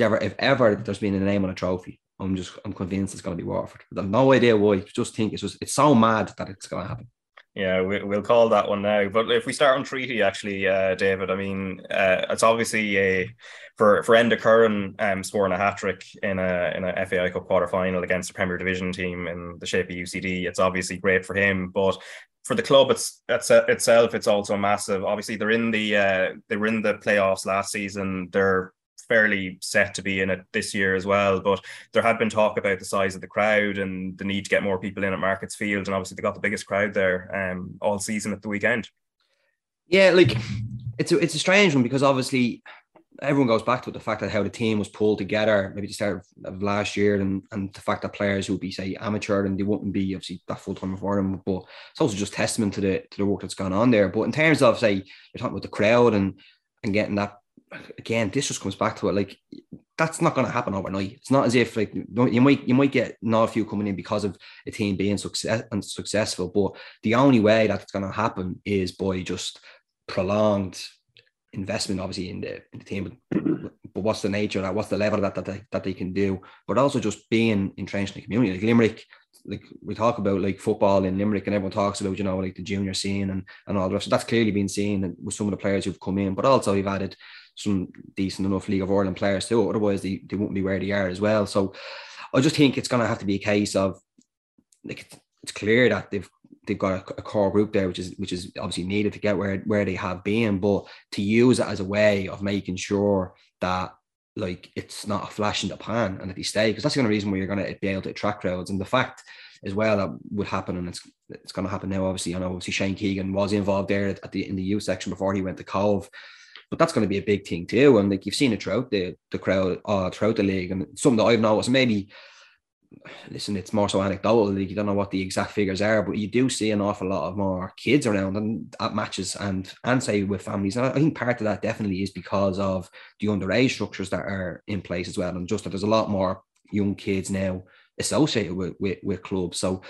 ever if ever there's been a name on a trophy, I'm just I'm convinced it's going to be Waterford. I have no idea why. Just think it's just it's so mad that it's going to happen. Yeah, we, will call that one now. But if we start on treaty, actually, uh, David, I mean, uh, it's obviously a for for Enda Curran um, scoring a hat trick in a in a FAI Cup quarter final against a Premier Division team in the shape of UCD. It's obviously great for him, but for the club, it's, it's itself, it's also massive. Obviously, they're in the uh, they were in the playoffs last season. They're fairly set to be in it this year as well. But there had been talk about the size of the crowd and the need to get more people in at Markets Field, and obviously they got the biggest crowd there um, all season at the weekend. Yeah, like it's a, it's a strange one because obviously everyone goes back to the fact that how the team was pulled together, maybe the start of last year, and and the fact that players would be say amateur and they wouldn't be obviously that full time for them. But it's also just testament to the to the work that's gone on there. But in terms of say you're talking about the crowd and and getting that again, this just comes back to it. Like that's not going to happen overnight. It's not as if like you might you might get not a few coming in because of a team being success and successful, but the only way that's going to happen is by just prolonged investment, obviously in the in the team. But, but what's the nature of that? What's the level that that they, that they can do? But also just being entrenched in the community. Like Limerick, like we talk about like football in Limerick, and everyone talks about you know like the junior scene and and all the rest. So that's clearly been seen with some of the players who've come in. But also we've added some decent enough League of Ireland players too. Otherwise, they, they won't be where they are as well. So I just think it's going to have to be a case of like it's clear that they've they've got a, a, core group there, which is which is obviously needed to get where where they have been, but to use it as a way of making sure that like it's not a flash in the pan and that they stay because that's the only reason where you're going to be able to attract crowds and the fact as well that would happen and it's it's going to happen now obviously I know obviously Shane Keegan was involved there at the in the youth section before he went to Cobh but that's going to be a big thing too. And like you've seen it throughout the the crowd, uh, throughout the league, and something that I've noticed. Maybe listen, it's more so anecdotal. Like you don't know what the exact figures are, but you do see an awful lot of more kids around and at matches and and say with families. And I think part of that definitely is because of the underage structures that are in place as well, and just that there's a lot more young kids now associated with, with, with clubs. So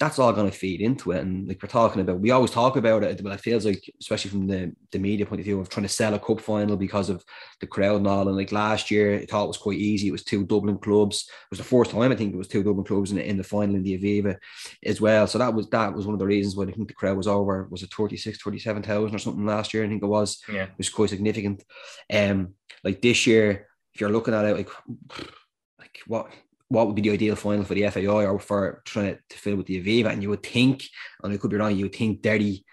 that's all going to feed into it. And like we're talking about, we always talk about it, but it feels like, especially from the, the media point of view, of trying to sell a cup final because of the crowd and all. And like last year, I thought it was quite easy. It was two Dublin clubs. It was the first time I think it was two Dublin clubs in the, in the final in the Aviva as well. So that was that was one of the reasons why I think the crowd was over. Was it 36, 37,000 or something last year? I think it was. Yeah. It was quite significant. Um, like this year, if you're looking at it, like, like what what would be the ideal final for the FAI or for trying to, to fill with the Aviva? And you would think, and it could be wrong, you would think Derry,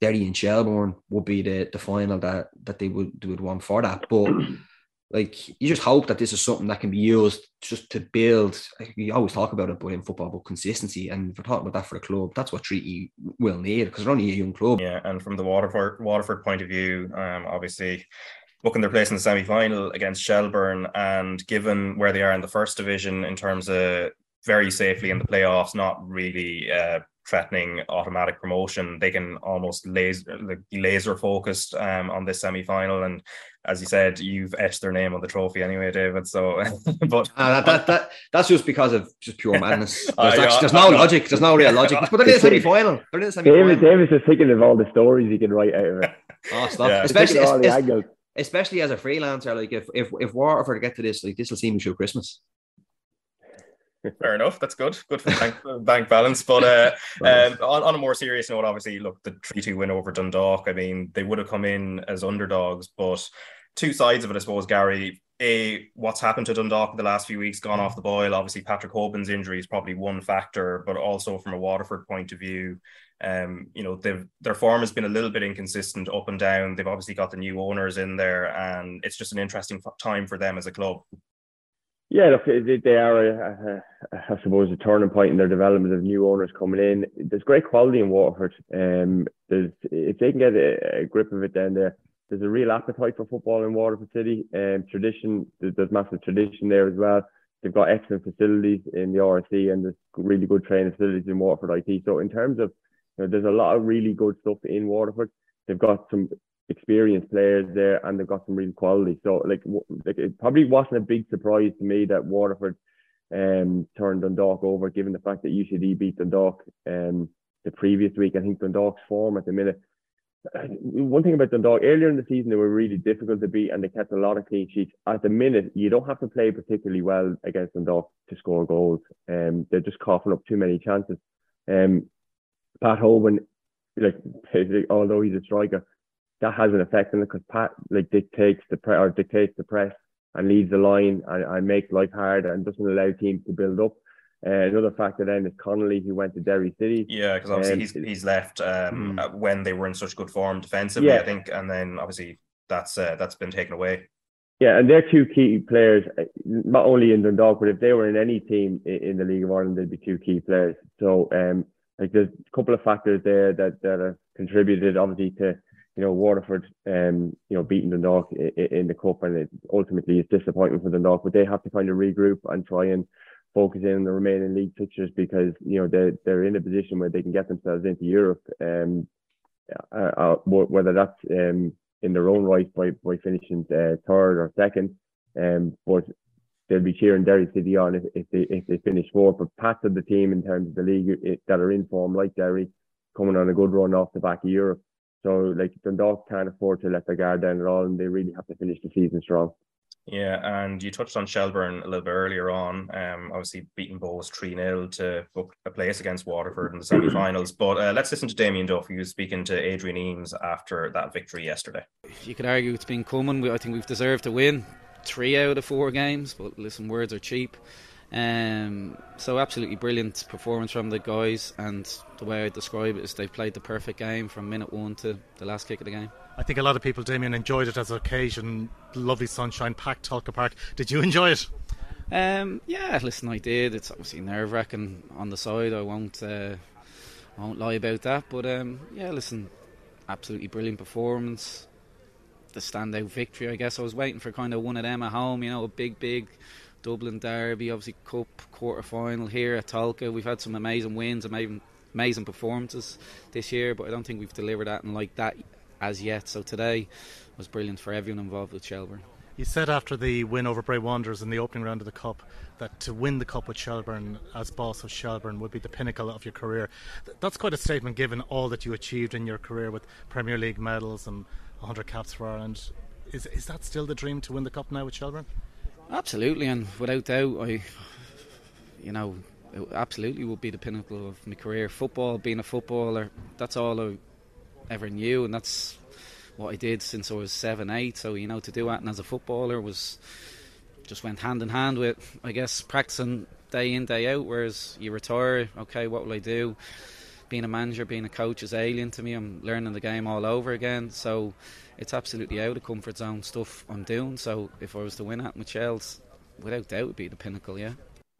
Derry and Shelbourne would be the, the final that that they would they would want for that. But like you just hope that this is something that can be used just to build. We always talk about it, but in football, but consistency. And if we're talking about that for a club, that's what Treaty will need because they're only a young club. Yeah, and from the Waterford Waterford point of view, um, obviously booking their place in the semi final against Shelbourne, And given where they are in the first division in terms of very safely in the playoffs, not really uh, threatening automatic promotion, they can almost laser like, laser focused um, on this semi final. And as you said, you've etched their name on the trophy anyway, David. So, but uh, that, that, that, that's just because of just pure madness. There's, uh, actually, there's no logic. There's no real logic. But they're in the semi final. They're in the semi final. David, David's just thinking of all the stories he can write out of it. Oh, stop! Yeah. Especially, all the angles especially as a freelancer, like if if if Waterford get to this, like this will see me through Christmas. Fair enough. That's good. Good for bank, bank balance. But uh, um, on, on a more serious note, obviously, look, the 3 2 win over Dundalk. I mean, they would have come in as underdogs, but two sides of it, I suppose, Gary. A, what's happened to Dundalk in the last few weeks, gone off the boil. Obviously, Patrick Hoban's injury is probably one factor, but also from a Waterford point of view, um, you know, they've their form has been a little bit inconsistent up and down. They've obviously got the new owners in there, and it's just an interesting time for them as a club. Yeah, look, they are, I suppose, a turning point in their development of new owners coming in. There's great quality in Waterford. Um, there's if they can get a, a grip of it down there, there's a real appetite for football in Waterford City. Um, tradition, there's massive tradition there as well. They've got excellent facilities in the RSC and there's really good training facilities in Waterford IT. So in terms of you know, there's a lot of really good stuff in Waterford. They've got some experienced players there, and they've got some real quality. So, like, like it probably wasn't a big surprise to me that Waterford um, turned Dundalk over, given the fact that UCD beat Dundalk um, the previous week. I think Dundalk's form at the minute. One thing about Dundalk, earlier in the season, they were really difficult to beat and they kept a lot of clean sheets. At the minute, you don't have to play particularly well against Dundalk to score goals. Um, they're just coughing up too many chances. Um, Pat Hoban, like although he's a striker, that has an effect on it because Pat like dictates the pre- or dictates the press and leads the line and, and makes life hard and doesn't allow teams to build up. Uh, another factor then is Connolly, who went to Derry City. Yeah, because obviously um, he's he's left um, hmm. when they were in such good form defensively, yeah. I think, and then obviously that's uh, that's been taken away. Yeah, and they're two key players, uh, not only in Dundalk, but if they were in any team in the League of Ireland, they'd be two key players. So, um, like there's a couple of factors there that that have contributed, obviously, to you know Waterford, um, you know, beating Dundalk in, in the cup, and it ultimately it's disappointing for Dundalk. But they have to kind of regroup and try and focus in on the remaining league fixtures because you know they're they're in a position where they can get themselves into Europe, um, uh, uh, whether that's um in their own right by by finishing uh, third or second, um, but they'll be cheering Derry City on if, if they if they finish fourth. But parts of the team in terms of the league that are in form, like Derry, coming on a good run off the back of Europe. So like Dundalk can't afford to let their guard down at all, and they really have to finish the season strong. Yeah, and you touched on Shelbourne a little bit earlier on. Um, obviously beating Bohs 3 0 to book a place against Waterford in the semi finals. But uh, let's listen to Damien Duff, who was speaking to Adrian Eames after that victory yesterday. You could argue it's been coming. I think we've deserved to win three out of four games, but listen, words are cheap. Um, so absolutely brilliant performance from the guys, and the way I describe it is they've played the perfect game from minute one to the last kick of the game. I think a lot of people, Damien, enjoyed it as an occasion. Lovely sunshine, packed Tolka Park. Did you enjoy it? Um, yeah, listen, I did. It's obviously nerve wracking on the side. I won't, uh, I won't lie about that. But um, yeah, listen, absolutely brilliant performance. The standout victory, I guess. I was waiting for kind of one of them at home. You know, a big, big Dublin Derby, obviously Cup quarter final here at Tolka. We've had some amazing wins, amazing amazing performances this year, but I don't think we've delivered that and like that as yet. So today was brilliant for everyone involved with Shelbourne. You said after the win over Bray Wanderers in the opening round of the Cup that to win the Cup with Shelbourne as boss of Shelburne would be the pinnacle of your career. That's quite a statement given all that you achieved in your career with Premier League medals and 100 caps for Ireland. Is, is that still the dream to win the Cup now with Shelbourne? Absolutely, and without doubt, I, you know, it absolutely would be the pinnacle of my career. Football, being a footballer, that's all I ever knew, and that's what I did since I was seven, eight. So you know, to do that and as a footballer was just went hand in hand with, I guess, practicing day in day out. Whereas you retire, okay, what will I do? Being a manager, being a coach is alien to me. I'm learning the game all over again. So it's absolutely out of comfort zone stuff I'm doing. So if I was to win at Michelle's, without doubt, would be the pinnacle. Yeah.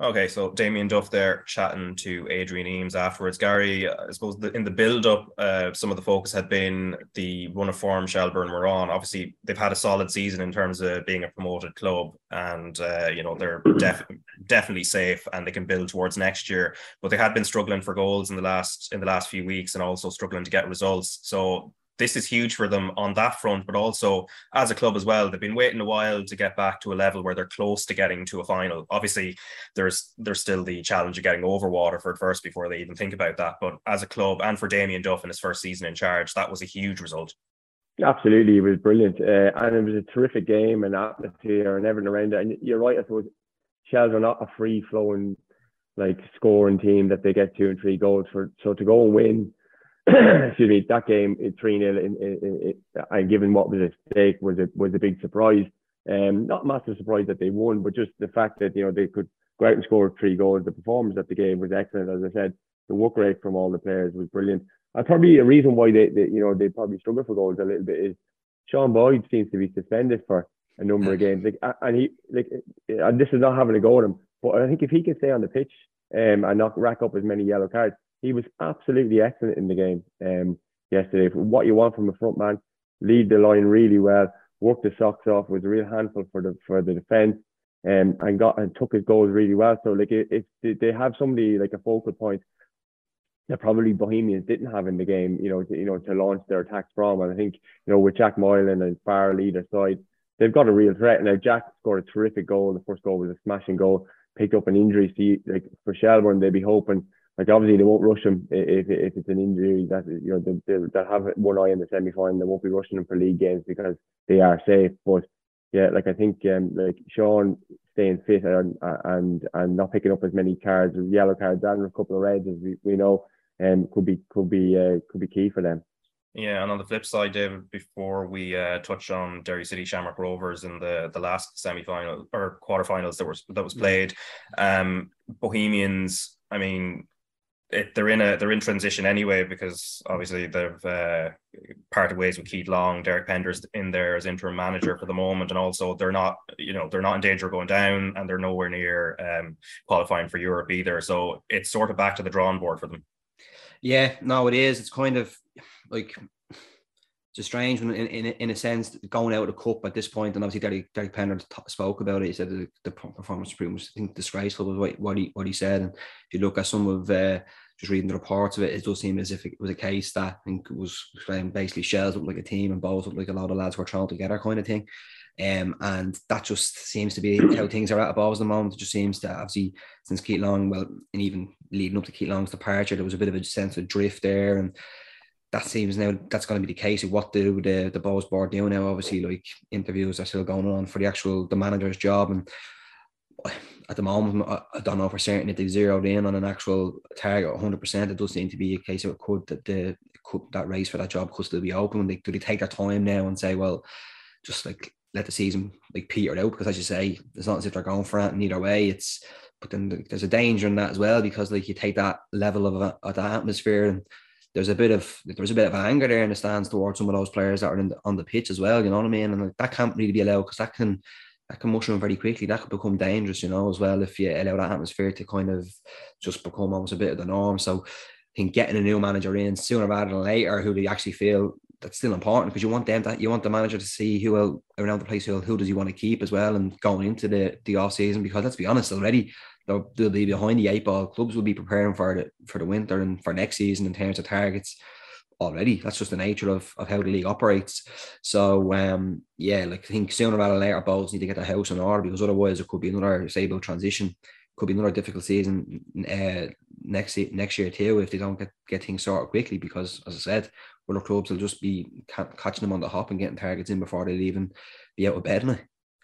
Okay, so Damien Duff there chatting to Adrian Eames afterwards. Gary, I suppose the, in the build-up, uh, some of the focus had been the run of form Shelbourne were on. Obviously, they've had a solid season in terms of being a promoted club, and uh, you know they're def- definitely safe and they can build towards next year. But they had been struggling for goals in the last in the last few weeks, and also struggling to get results. So this is huge for them on that front, but also as a club as well. They've been waiting a while to get back to a level where they're close to getting to a final. Obviously, there's there's still the challenge of getting over Waterford first before they even think about that. But as a club and for Damien Duff in his first season in charge, that was a huge result. Absolutely, it was brilliant, uh, and it was a terrific game and atmosphere and everything around it. And you're right, I suppose Shels are not a free flowing like scoring team that they get two and three goals for. So to go and win excuse me, that game three 0 and given what was at stake was a was a big surprise. Um, not massive surprise that they won, but just the fact that you know they could go out and score three goals. The performance that the game was excellent, as I said. The work rate from all the players was brilliant. And probably a reason why they, they you know they probably struggle for goals a little bit is Sean Boyd seems to be suspended for a number of games. Like and he like and this is not having a go at him, but I think if he can stay on the pitch um, and not rack up as many yellow cards, he was absolutely excellent in the game um, yesterday. What you want from a front man, lead the line really well, work the socks off, was a real handful for the for the defence, um, and got and took his goals really well. So like if they have somebody like a focal point that probably Bohemians didn't have in the game, you know, to, you know, to launch their attacks from. And I think, you know, with Jack Moylan and Farrell either side, they've got a real threat. Now Jack scored a terrific goal. The first goal was a smashing goal. Picked up an injury. So like for Shelbourne, they'd be hoping like obviously they won't rush him if, if it's an injury that you know they'll they'll have one eye in the semi final. They won't be rushing him for league games because they are safe. But yeah, like I think um, like Sean staying fit and and and not picking up as many cards, yellow cards, and a couple of reds as we, we know. um, could be could be uh, could be key for them. Yeah, and on the flip side, David, before we uh, touch on Derry City Shamrock Rovers in the the last semi final or quarterfinals that was that was played, um, Bohemians. I mean, it, they're in a they're in transition anyway because obviously they've uh, parted ways with Keith Long, Derek Pender's in there as interim manager for the moment, and also they're not you know they're not in danger of going down, and they're nowhere near um, qualifying for Europe either. So it's sort of back to the drawing board for them. Yeah, no, it is. It's kind of like just strange in, in, in a sense going out of the cup at this point, and obviously Derek, Derek Pender t- spoke about it. He said the, the performance was I think, disgraceful was what, what he what he said. And if you look at some of uh, just reading the reports of it, it does seem as if it was a case that I think it was basically Shels looked like a team and Bohs looked like a lot of lads were get our kind of thing. Um, and that just seems to be how things are at above at the moment. It just seems to obviously since Keith Long, well, and even leading up to Keith Long's departure, there was a bit of a sense of drift there, and that seems now that's going to be the case. of What do the the Bohs board do now? Obviously, like interviews are still going on for the actual the manager's job, and at the moment, I don't know for certain if they zeroed in on an actual target 100. percent It does seem to be a case of it could that the could that race for that job could still be open. They, do they take their time now and say, well, just like let the season like peter out because as you say, it's not as if they're going for it. And either way, it's but then there's a danger in that as well because like you take that level of, uh, of that atmosphere and there's a bit of there's a bit of anger there in the stands towards some of those players that are the, on the pitch as well. You know what I mean? And like, that can't really be allowed because that can that can mushroom very quickly. That could become dangerous, you know, as well if you allow that atmosphere to kind of just become almost a bit of the norm. So I think getting a new manager in sooner rather than later, who they actually feel that's still important because you want them that you want the manager to see who will around the place who, who does he want to keep as well and going into the the off season because let's be honest already they'll, they'll be behind the eight ball clubs will be preparing for the for the winter and for next season in terms of targets already. That's just the nature of, of how the league operates. So um yeah like I think sooner rather than later Bohs need to get the house in order because otherwise it could be another stable transition. Could be another difficult season uh, next next year too if they don't get, get things sorted quickly because as I said other clubs will just be catching them on the hop and getting targets in before they'll even be out of bed now.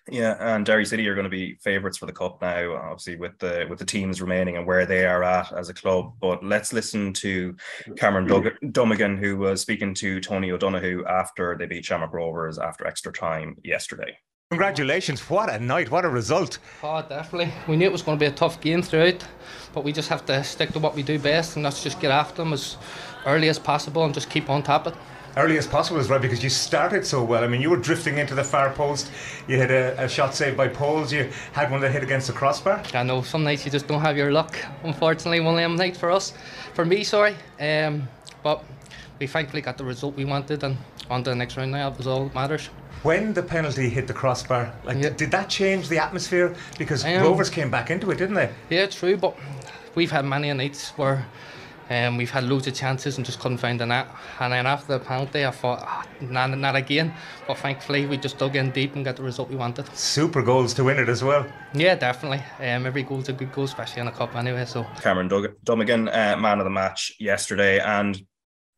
Yeah, and Derry City are going to be favourites for the cup now, obviously with the with the teams remaining and where they are at as a club. But let's listen to Cameron mm-hmm. Dug- Dummigan, who was speaking to Tony O'Donoghue after they beat Shamrock Rovers after extra time yesterday. Congratulations! What a night! What a result! Oh, definitely. We knew it was going to be a tough game throughout, but we just have to stick to what we do best, and that's just get after them as early as possible and just keep on top of it early as possible as well because you started so well. I mean, you were drifting into the far post. You had a, a, shot saved by Pöhls. You had one that hit against the crossbar. I know some nights you just don't have your luck. Unfortunately, one of them nights for us, for me, sorry. Um, but we thankfully got the result we wanted and on to the next round now. That was all that matters when the penalty hit the crossbar, like yeah. did that change the atmosphere? Because um, Rovers came back into it, didn't they? Yeah, true. But we've had many nights where um, we've had loads of chances and just couldn't find the net. And then after the penalty, I thought, ah, not, not again. But thankfully, we just dug in deep and got the result we wanted. Super goals to win it as well. Yeah, definitely. Um, every goal's a good goal, especially in a cup anyway. So Cameron Dug- Dummigan, uh, man of the match yesterday, and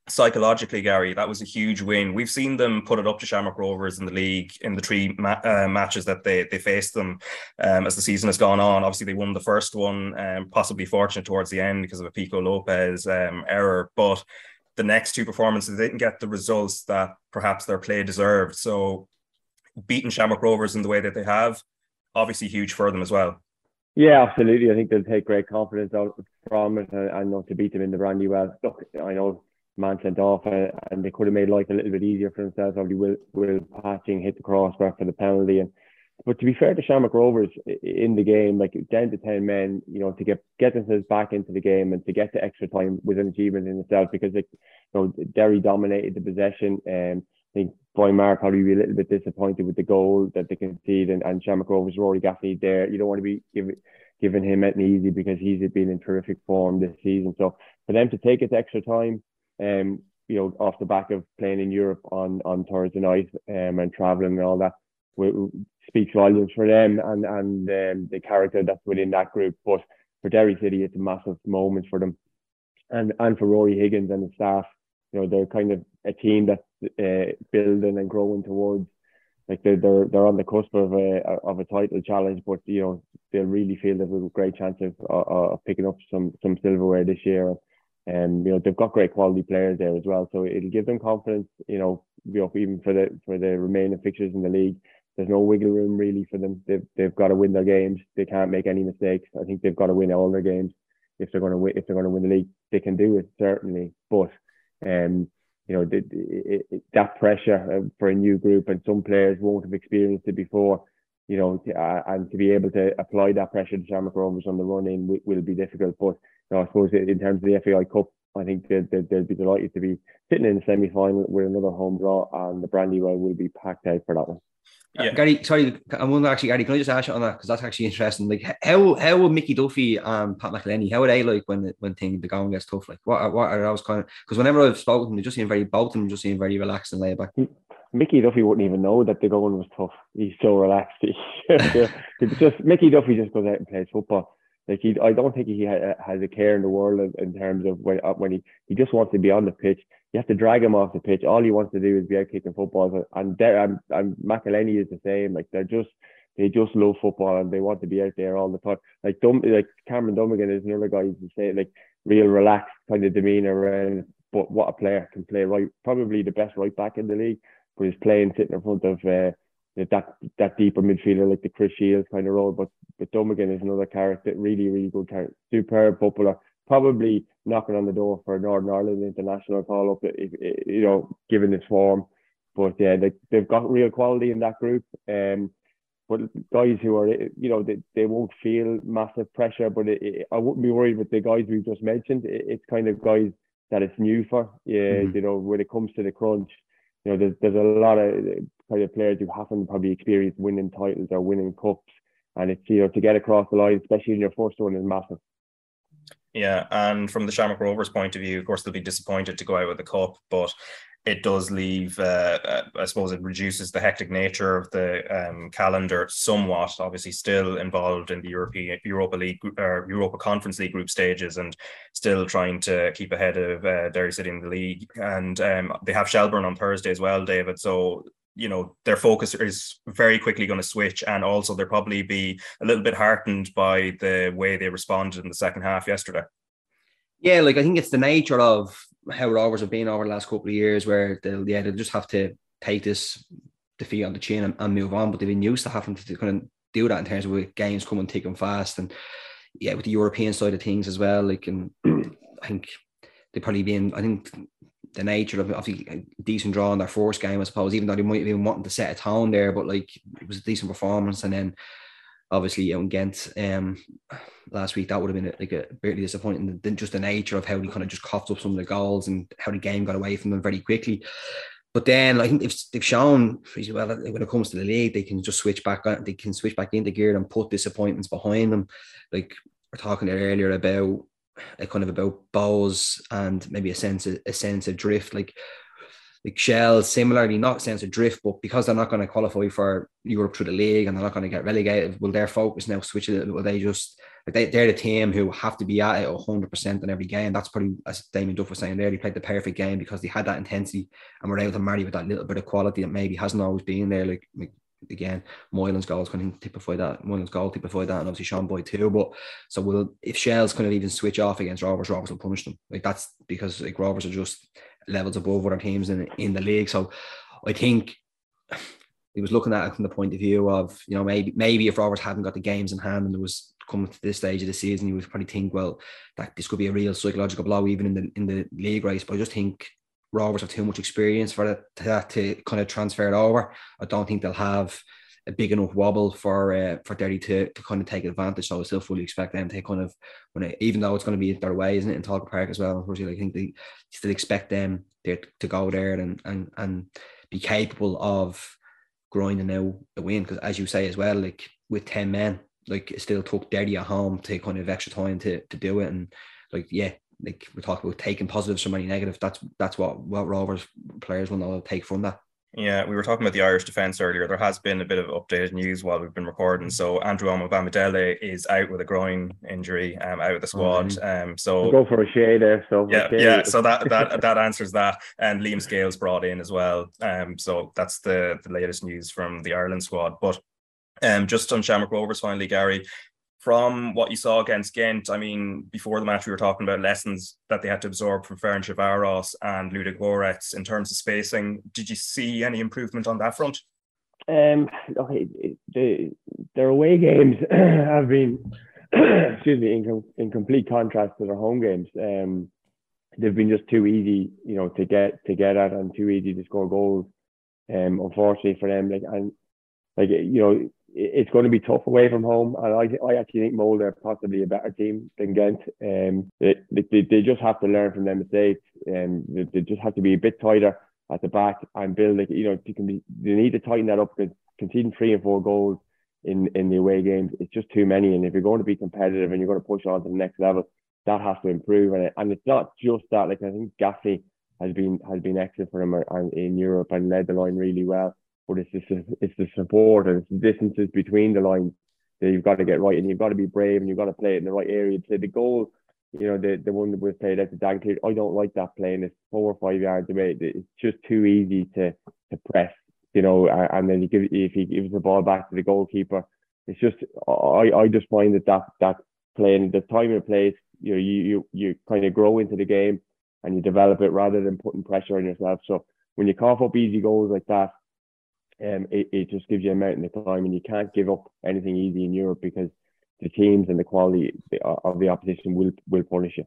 psychologically, Gary, that was a huge win. We've seen them put it up to Shamrock Rovers in the league in the three ma- uh, matches that they they faced them um, as the season has gone on. Obviously, they won the first one, um, possibly fortunate towards the end because of a Pico Lopes um, error, but the next two performances they didn't get the results that perhaps their play deserved. So, beating Shamrock Rovers in the way that they have, obviously huge for them as well. Yeah, absolutely. I think they'll take great confidence out from it and, and know to beat them in the Brandywell. Look, I know man sent off, uh, and they could have made life a little bit easier for themselves. Obviously, Will, Will Patching hit the crossbar for the penalty, and but to be fair to Shamrock Rovers in the game, like down to ten men, you know, to get get themselves back into the game and to get to extra time was an achievement in itself because like, you know, Derry dominated the possession. And I think Brian Maher probably be a little bit disappointed with the goal that they conceded, and, and Shamrock Rovers Rory Gaffney there. You don't want to be giving giving him anything easy because he's been in terrific form this season. So for them to take it to extra time um, you know, off the back of playing in Europe on on Thursday night um, and traveling and all that, speaks volumes for them and and um, the character that's within that group. But for Derry City, it's a massive moment for them, and and for Ruaidhrí Higgins and the staff. You know, they're kind of a team that's uh, building and growing towards. Like they're, they're they're on the cusp of a of a title challenge, but you know they really feel they've a great chance of uh, of picking up some some silverware this year um, you know, they've got great quality players there as well. So it'll give them confidence, you know, you know, even for the for the remaining fixtures in the league. There's no wiggle room really for them. They've they've got to win their games. They can't make any mistakes. I think they've got to win all their games if they're going to win. If they're going to win the league, they can do it certainly. But um, you know, the, it, it, that pressure uh, for a new group, and some players won't have experienced it before. You know, to, uh, and to be able to apply that pressure to Shamrock Rovers on the run in will, will be difficult. But you know, I suppose in terms of the FAI Cup, I think they'd, they'd, they'd be delighted to be sitting in the semi final with another home draw, and the Brandywell will be packed out for that one. Yeah. Gary, sorry, I wonder actually, Gary, can I just ask you on that because that's actually interesting. Like, how how would Mickey Duffy and Pat McEleney, how are they like when when thing the going gets tough? Like, what what are those kind of? Because whenever I've spoken to them, they just seem very both of them just seem very relaxed and laid back. Mickey Duffy wouldn't even know that the going was tough. He's so relaxed. He, just Mickey Duffy just goes out and plays football. Like he, I don't think he ha- has a care in the world in terms of when uh, when he he just wants to be on the pitch. You have to drag him off the pitch. All he wants to do is be out kicking footballs. And there, I'm, I'm McEleney is the same. Like they're just they just love football and they want to be out there all the time. Like Dum, like Cameron Dummigan is another guy who's say like real relaxed kind of demeanor and but what a player can play right. Probably the best right back in the league, but he's playing sitting in front of. Uh, that that deeper midfielder like the Chris Shields kind of role. But but Dummigan is another character, really really good character, superb footballer. Probably knocking on the door for Northern Ireland international call up, if, if, you know, given his form. But yeah, they they've got real quality in that group. Um, but guys who are you know they, they won't feel massive pressure. But it, it, I wouldn't be worried with the guys we've just mentioned. It, it's kind of guys that it's new for. Yeah, mm-hmm. you know when it comes to the crunch you know, there's there's a lot of kind of players who haven't probably experienced winning titles or winning cups, and it's you know to get across the line, especially in your first one, is massive. Yeah, and from the Shamrock Rovers point of view, of course, they'll be disappointed to go out with the cup, but it does leave, uh, uh, I suppose, it reduces the hectic nature of the um, calendar somewhat. Obviously, still involved in the European Europa League or Europa Conference League group stages, and still trying to keep ahead of uh, Derry City in the league. And um, they have Shelbourne on Thursday as well, David. So you know their focus is very quickly going to switch and also they'll probably be a little bit heartened by the way they responded in the second half yesterday yeah like i think it's the nature of how Rovers have been over the last couple of years, where they'll yeah they'll just have to take this defeat on the chin and, and move on. But they've been used to having to, kind of do that in terms of games coming thick and fast, and yeah, with the European side of things as well. Like, and I think they probably been. I think the nature of obviously a decent draw in their first game, I suppose, even though they might have been wanting to set a tone there, but like it was a decent performance, and then obviously out Ghent um, last week, that would have been like a really disappointing. Just the nature of how he kind of just coughed up some of the goals and how the game got away from them very quickly. But then I think they've, they've shown well when it comes to the league, they can just switch back. They can switch back into gear and put disappointments behind them. Like we're talking earlier about a kind of about Bohs and maybe a sense of a sense of drift. Like like Shell, similarly, not sense of drift, but because they're not going to qualify for Europe through the league and they're not going to get relegated, will their focus now switch? Will they just like they, they're the team who have to be at it 100% in every game? That's probably, as Damien Duff was saying there, they played the perfect game because they had that intensity and were able to marry with that little bit of quality that maybe hasn't always been there. Like, like again, Moylan's goals kind of typify that. Moylan's goal typify that, and obviously Sean Boyd too. But so will if Shels kind of even switch off against Rovers, Rovers will punish them. Like that's because like Rovers are just levels above other teams in in the league. So I think he was looking at it from the point of view of you know maybe maybe if Rovers hadn't got the games in hand and there was coming to this stage of the season, you would probably think well that this could be a real psychological blow even in the in the league race. But I just think Rovers have too much experience for that to, to kind of transfer it over. I don't think they'll have a big enough wobble for uh, for Derry to, to kind of take advantage. So I still fully expect them to kind of when it, even though it's going to be their way, isn't it, in Tolka Park as well. Unfortunately, I think they still expect them to, to go there and and and be capable of grinding out a win. Because as you say as well, like with ten men, like it still took Derry at home to kind of extra time to to do it. And like yeah, like we talk about taking positives from any negative. That's that's what what Rovers players will know take from that. Yeah, we were talking about the Irish defence earlier. There has been a bit of updated news while we've been recording. So Andrew Omobamidele is out with a groin injury, um, out of the squad. Mm-hmm. Um, so we'll go for a shade there. So yeah, yeah. So that that that answers that. And Liam Scales brought in as well. Um, so that's the the latest news from the Ireland squad. But um, just on Shamrock Rovers finally, Gary from what you saw against Ghent, I mean, before the match, we were talking about lessons that they had to absorb from Ferencvaros and Ludogorets in terms of spacing. Did you see any improvement on that front? Um, okay, the, their away games have been, excuse me, in, in complete contrast to their home games. Um, they've been just too easy, you know, to get to get at and too easy to score goals. Um, unfortunately for them, like and like you know, it's going to be tough away from home. And I, I actually think Molde are possibly a better team than Ghent. Um, they, they, they just have to learn from their mistakes, um, they, they just have to be a bit tighter at the back and build. Like you know, you can be, they need to tighten that up because conceding three and four goals in in the away games, it's just too many. And if you're going to be competitive and you're going to push on to the next level, that has to improve. And, it, and it's not just that. Like I think Gaffney has been has been excellent for him uh, in Europe and led the line really well. But it's just it's the support and it's the distances between the lines that you've got to get right, and you've got to be brave, and you've got to play it in the right area. Say the goal, you know, the the one that was played at the Danclear, I don't like that playing. It's four or five yards away. It's just too easy to to press, you know, and then you give if he gives the ball back to the goalkeeper. It's just I I just find that that that playing the time and place you know you you you kind of grow into the game and you develop it rather than putting pressure on yourself. So when you cough up easy goals like that, um, it, it just gives you a mountain to climb, and you can't give up anything easy in Europe because the teams and the quality of the opposition will will punish you.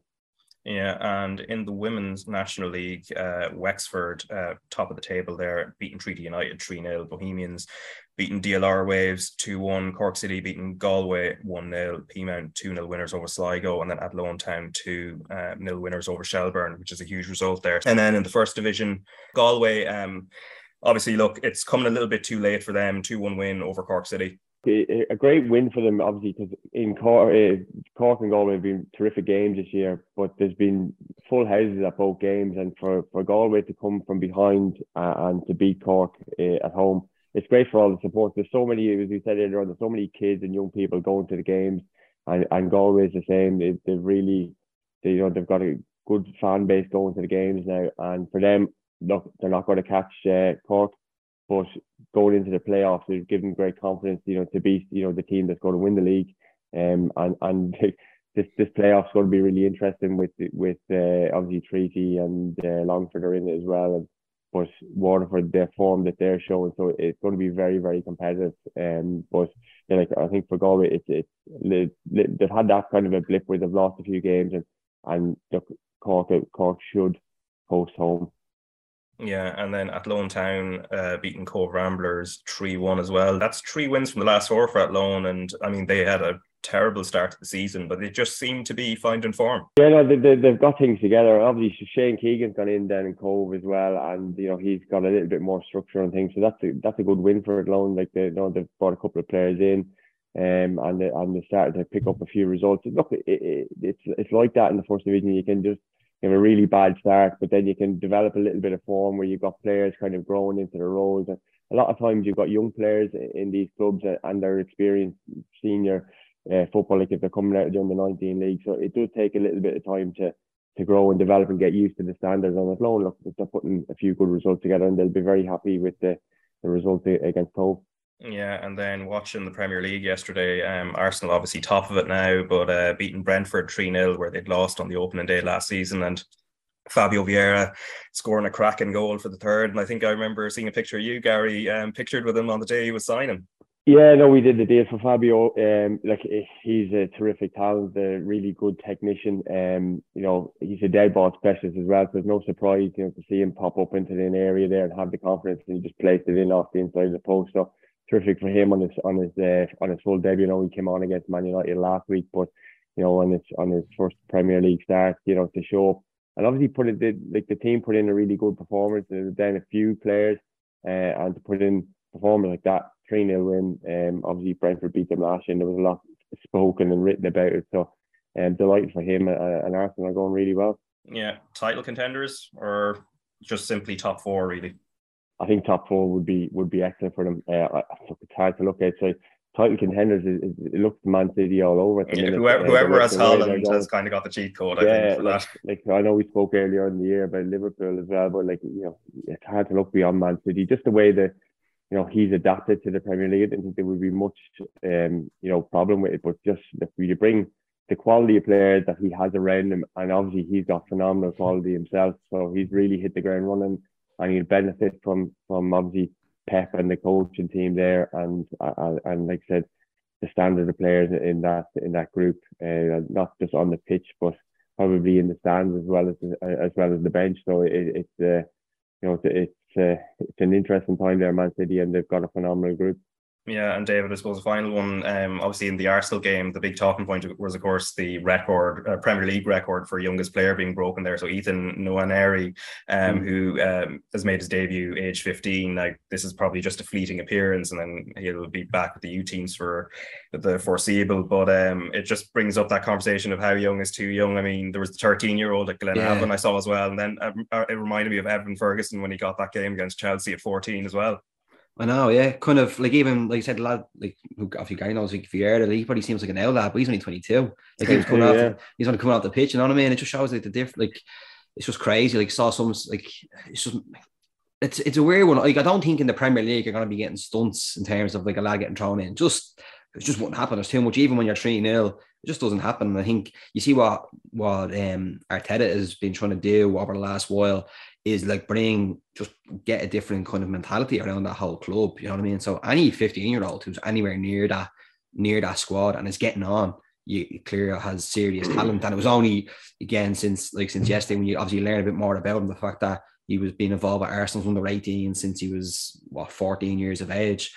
Yeah, and in the women's national league, uh, Wexford, uh, top of the table there, beating Treaty United 3 0, Bohemians beating DLR Waves 2 1, Cork City beating Galway 1 0, Peamount 2 0 winners over Sligo, and then Athlone Town 2 uh, 0 winners over Shelbourne, which is a huge result there. And then in the first division, Galway, um, obviously, look, it's coming a little bit too late for them 2 1 win over Cork City a great win for them, obviously, because in Cork, uh, Cork and Galway have been terrific games this year, but there's been full houses at both games, and for, for Galway to come from behind uh, and to beat Cork uh, at home it's great for all the support. There's so many, as we said earlier, there's so many kids and young people going to the games, and and Galway's the same. They, they've really, they, you know, they've got a good fan base going to the games now, and for them, look, they're not going to catch uh, Cork, but going into the playoffs, they've given great confidence, you know, to be, you know, the team that's going to win the league, um, and and. This, this playoff's going to be really interesting with with uh, obviously Treaty and uh, Longford are in it as well, and but Waterford, the form that they're showing, so it's going to be very, very competitive. Um, but like I think for Galway, it's it's they've had that kind of a blip where they've lost a few games, and and Cork Cork should host home. Yeah, and then Athlone Town uh, beating Cobh Ramblers 3 1 as well. That's three wins from the last four for Athlone. And I mean, they had a terrible start to the season, but they just seem to be finding form. Yeah, no, they, they, have got things together. Obviously, Shane Keegan's gone in down in Cobh as well, and you know he's got a little bit more structure and things. So that's a that's a good win for Athlone. Like they, you know, they've brought a couple of players in. Um, and they, and they started to pick up a few results. Look, it, it, it's it's like that in the first division. You can just have a really bad start, but then you can develop a little bit of form where you've got players kind of growing into their roles. And a lot of times you've got young players in these clubs and they're experienced senior uh, football, like if they're coming out of the under 19 league. So it does take a little bit of time to to grow and develop and get used to the standards. On the floor. Look, they're putting a few good results together and they'll be very happy with the, the result against Cobh. Yeah, and then watching the Premier League yesterday, um, Arsenal obviously top of it now, but uh, beating Brentford 3 0, where they'd lost on the opening day last season. And Fabio Vieira scoring a cracking goal for the third. And I think I remember seeing a picture of you, Gary, um, pictured with him on the day he was signing. Yeah, no, we did the deal for Fabio. Um, like eh, he's a terrific talent, a really good technician. Um, you know, he's a dead ball specialist as well. So there's no surprise, you know, to see him pop up into an area there and have the confidence and he just placed it in off the inside of the post. So terrific for him on his on his uh, on his full debut. You know, he came on against Man United last week, but you know, on his on his first Premier League start, you know, to show up and obviously put it like the team put in a really good performance. And then a few players uh, and to put in performance like that 3 0 win. Um, obviously, Brentford beat them last year, and there was a lot spoken and written about it. So, um, delighted for him, uh, and Arsenal are going really well. Yeah, title contenders or just simply top four, really. I think top four would be would be excellent for them. Uh, it's hard to look at. So title contenders, it, it looks Man City all over. At the yeah, whoever, uh, whoever has Haaland has kind of got the cheat code. I think, like, like, I know we spoke earlier in the year about Liverpool as well, but like you know, it's hard to look beyond Man City. Just the way that you know, he's adapted to the Premier League. I didn't think there would be much, um, you know, problem with it. But just if you bring the quality of players that he has around him, and obviously he's got phenomenal quality himself, so he's really hit the ground running, and he'll benefit from from obviously Pep and the coaching team there, and uh, and like I said, the standard of players in that in that group, uh, not just on the pitch, but probably in the stands as well as as well as the bench. So it, it's uh, you know it's uh, it's an interesting time there, Man City, and they've got a phenomenal group. Yeah, and David, I suppose the final one, um, obviously in the Arsenal game, the big talking point was, of course, the record, uh, Premier League record for youngest player being broken there. So Ethan Nwaneri, um, mm. who um, has made his debut age 15, like this is probably just a fleeting appearance, and then he'll be back with the U teams for the foreseeable. But um, it just brings up that conversation of how young is too young. I mean, there was the 13 year old at Glen yeah. I saw as well, and then uh, it reminded me of Evan Ferguson when he got that game against Chelsea at 14 as well. I know, yeah. Kind of like even like I said, lad, like who obviously guy knows like Vieira, he probably seems like an L lad, but he's only 22. Like he was coming yeah. off, he's only coming off the pitch, you know what I mean? It just shows like the different, like it's just crazy. Like saw some like it's just it's it's a weird one. Like I don't think in the Premier League you're gonna be getting stunts in terms of like a lad getting thrown in. Just it just won't happen. There's too much, even when you're 3 0, it just doesn't happen. I think you see what what um Arteta has been trying to do over the last while is like bring just get a different kind of mentality around that whole club. You know what I mean? So any 15 year old who's anywhere near that near that squad and is getting on, you clearly has serious talent. And it was only again since like since yesterday when you obviously learn a bit more about him, the fact that he was being involved at Arsenal's under 18 since he was what 14 years of age.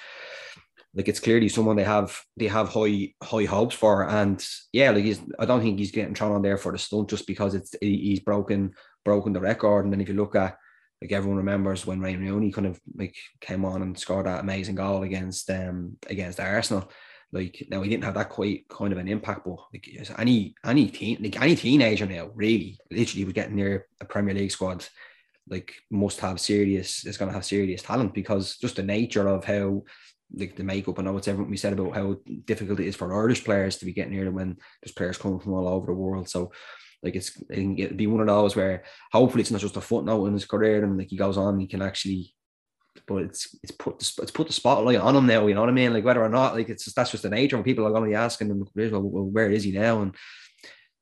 Like it's clearly someone they have they have high high hopes for, and yeah, like he's I don't think he's getting thrown on there for the stunt just because it's he's broken broken the record. And then if you look at like everyone remembers when Wayne Rooney kind of like came on and scored that amazing goal against um against Arsenal. Like now he didn't have that quite kind of an impact, but like any any teen like any teenager now really literally was getting near a Premier League squad like must have serious is going to have serious talent because just the nature of how like the makeup. I know it's everything we said about how difficult it is for Irish players to be getting them when there's players coming from all over the world. So like it's it can get, be one of those where hopefully it's not just a footnote in his career and like he goes on, he can actually. But it's it's put the, it's put the spotlight on him now. You know what I mean? Like whether or not, like it's just, that's just the nature. People are going to be asking him, well, where is he now? And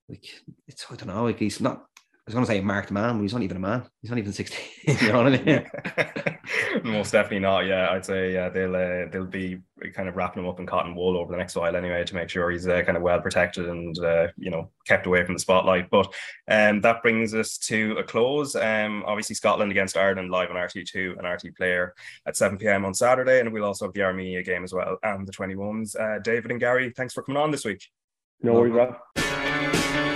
like it's I don't know. Like he's not was going to say marked man, but he's not even a man. He's not even 16. you know what I mean? Most definitely not. Yeah, I'd say yeah, they'll uh, they'll be kind of wrapping him up in cotton wool over the next while anyway to make sure he's uh, kind of well protected and uh, you know kept away from the spotlight. But um, that brings us to a close. Um, obviously Scotland against Ireland live on RTÉ2 and RTÉ Player at 7 p.m. on Saturday, and we'll also have the Armenia game as well and the 21s. Uh, David and Gary, thanks for coming on this week. No worries, Rob.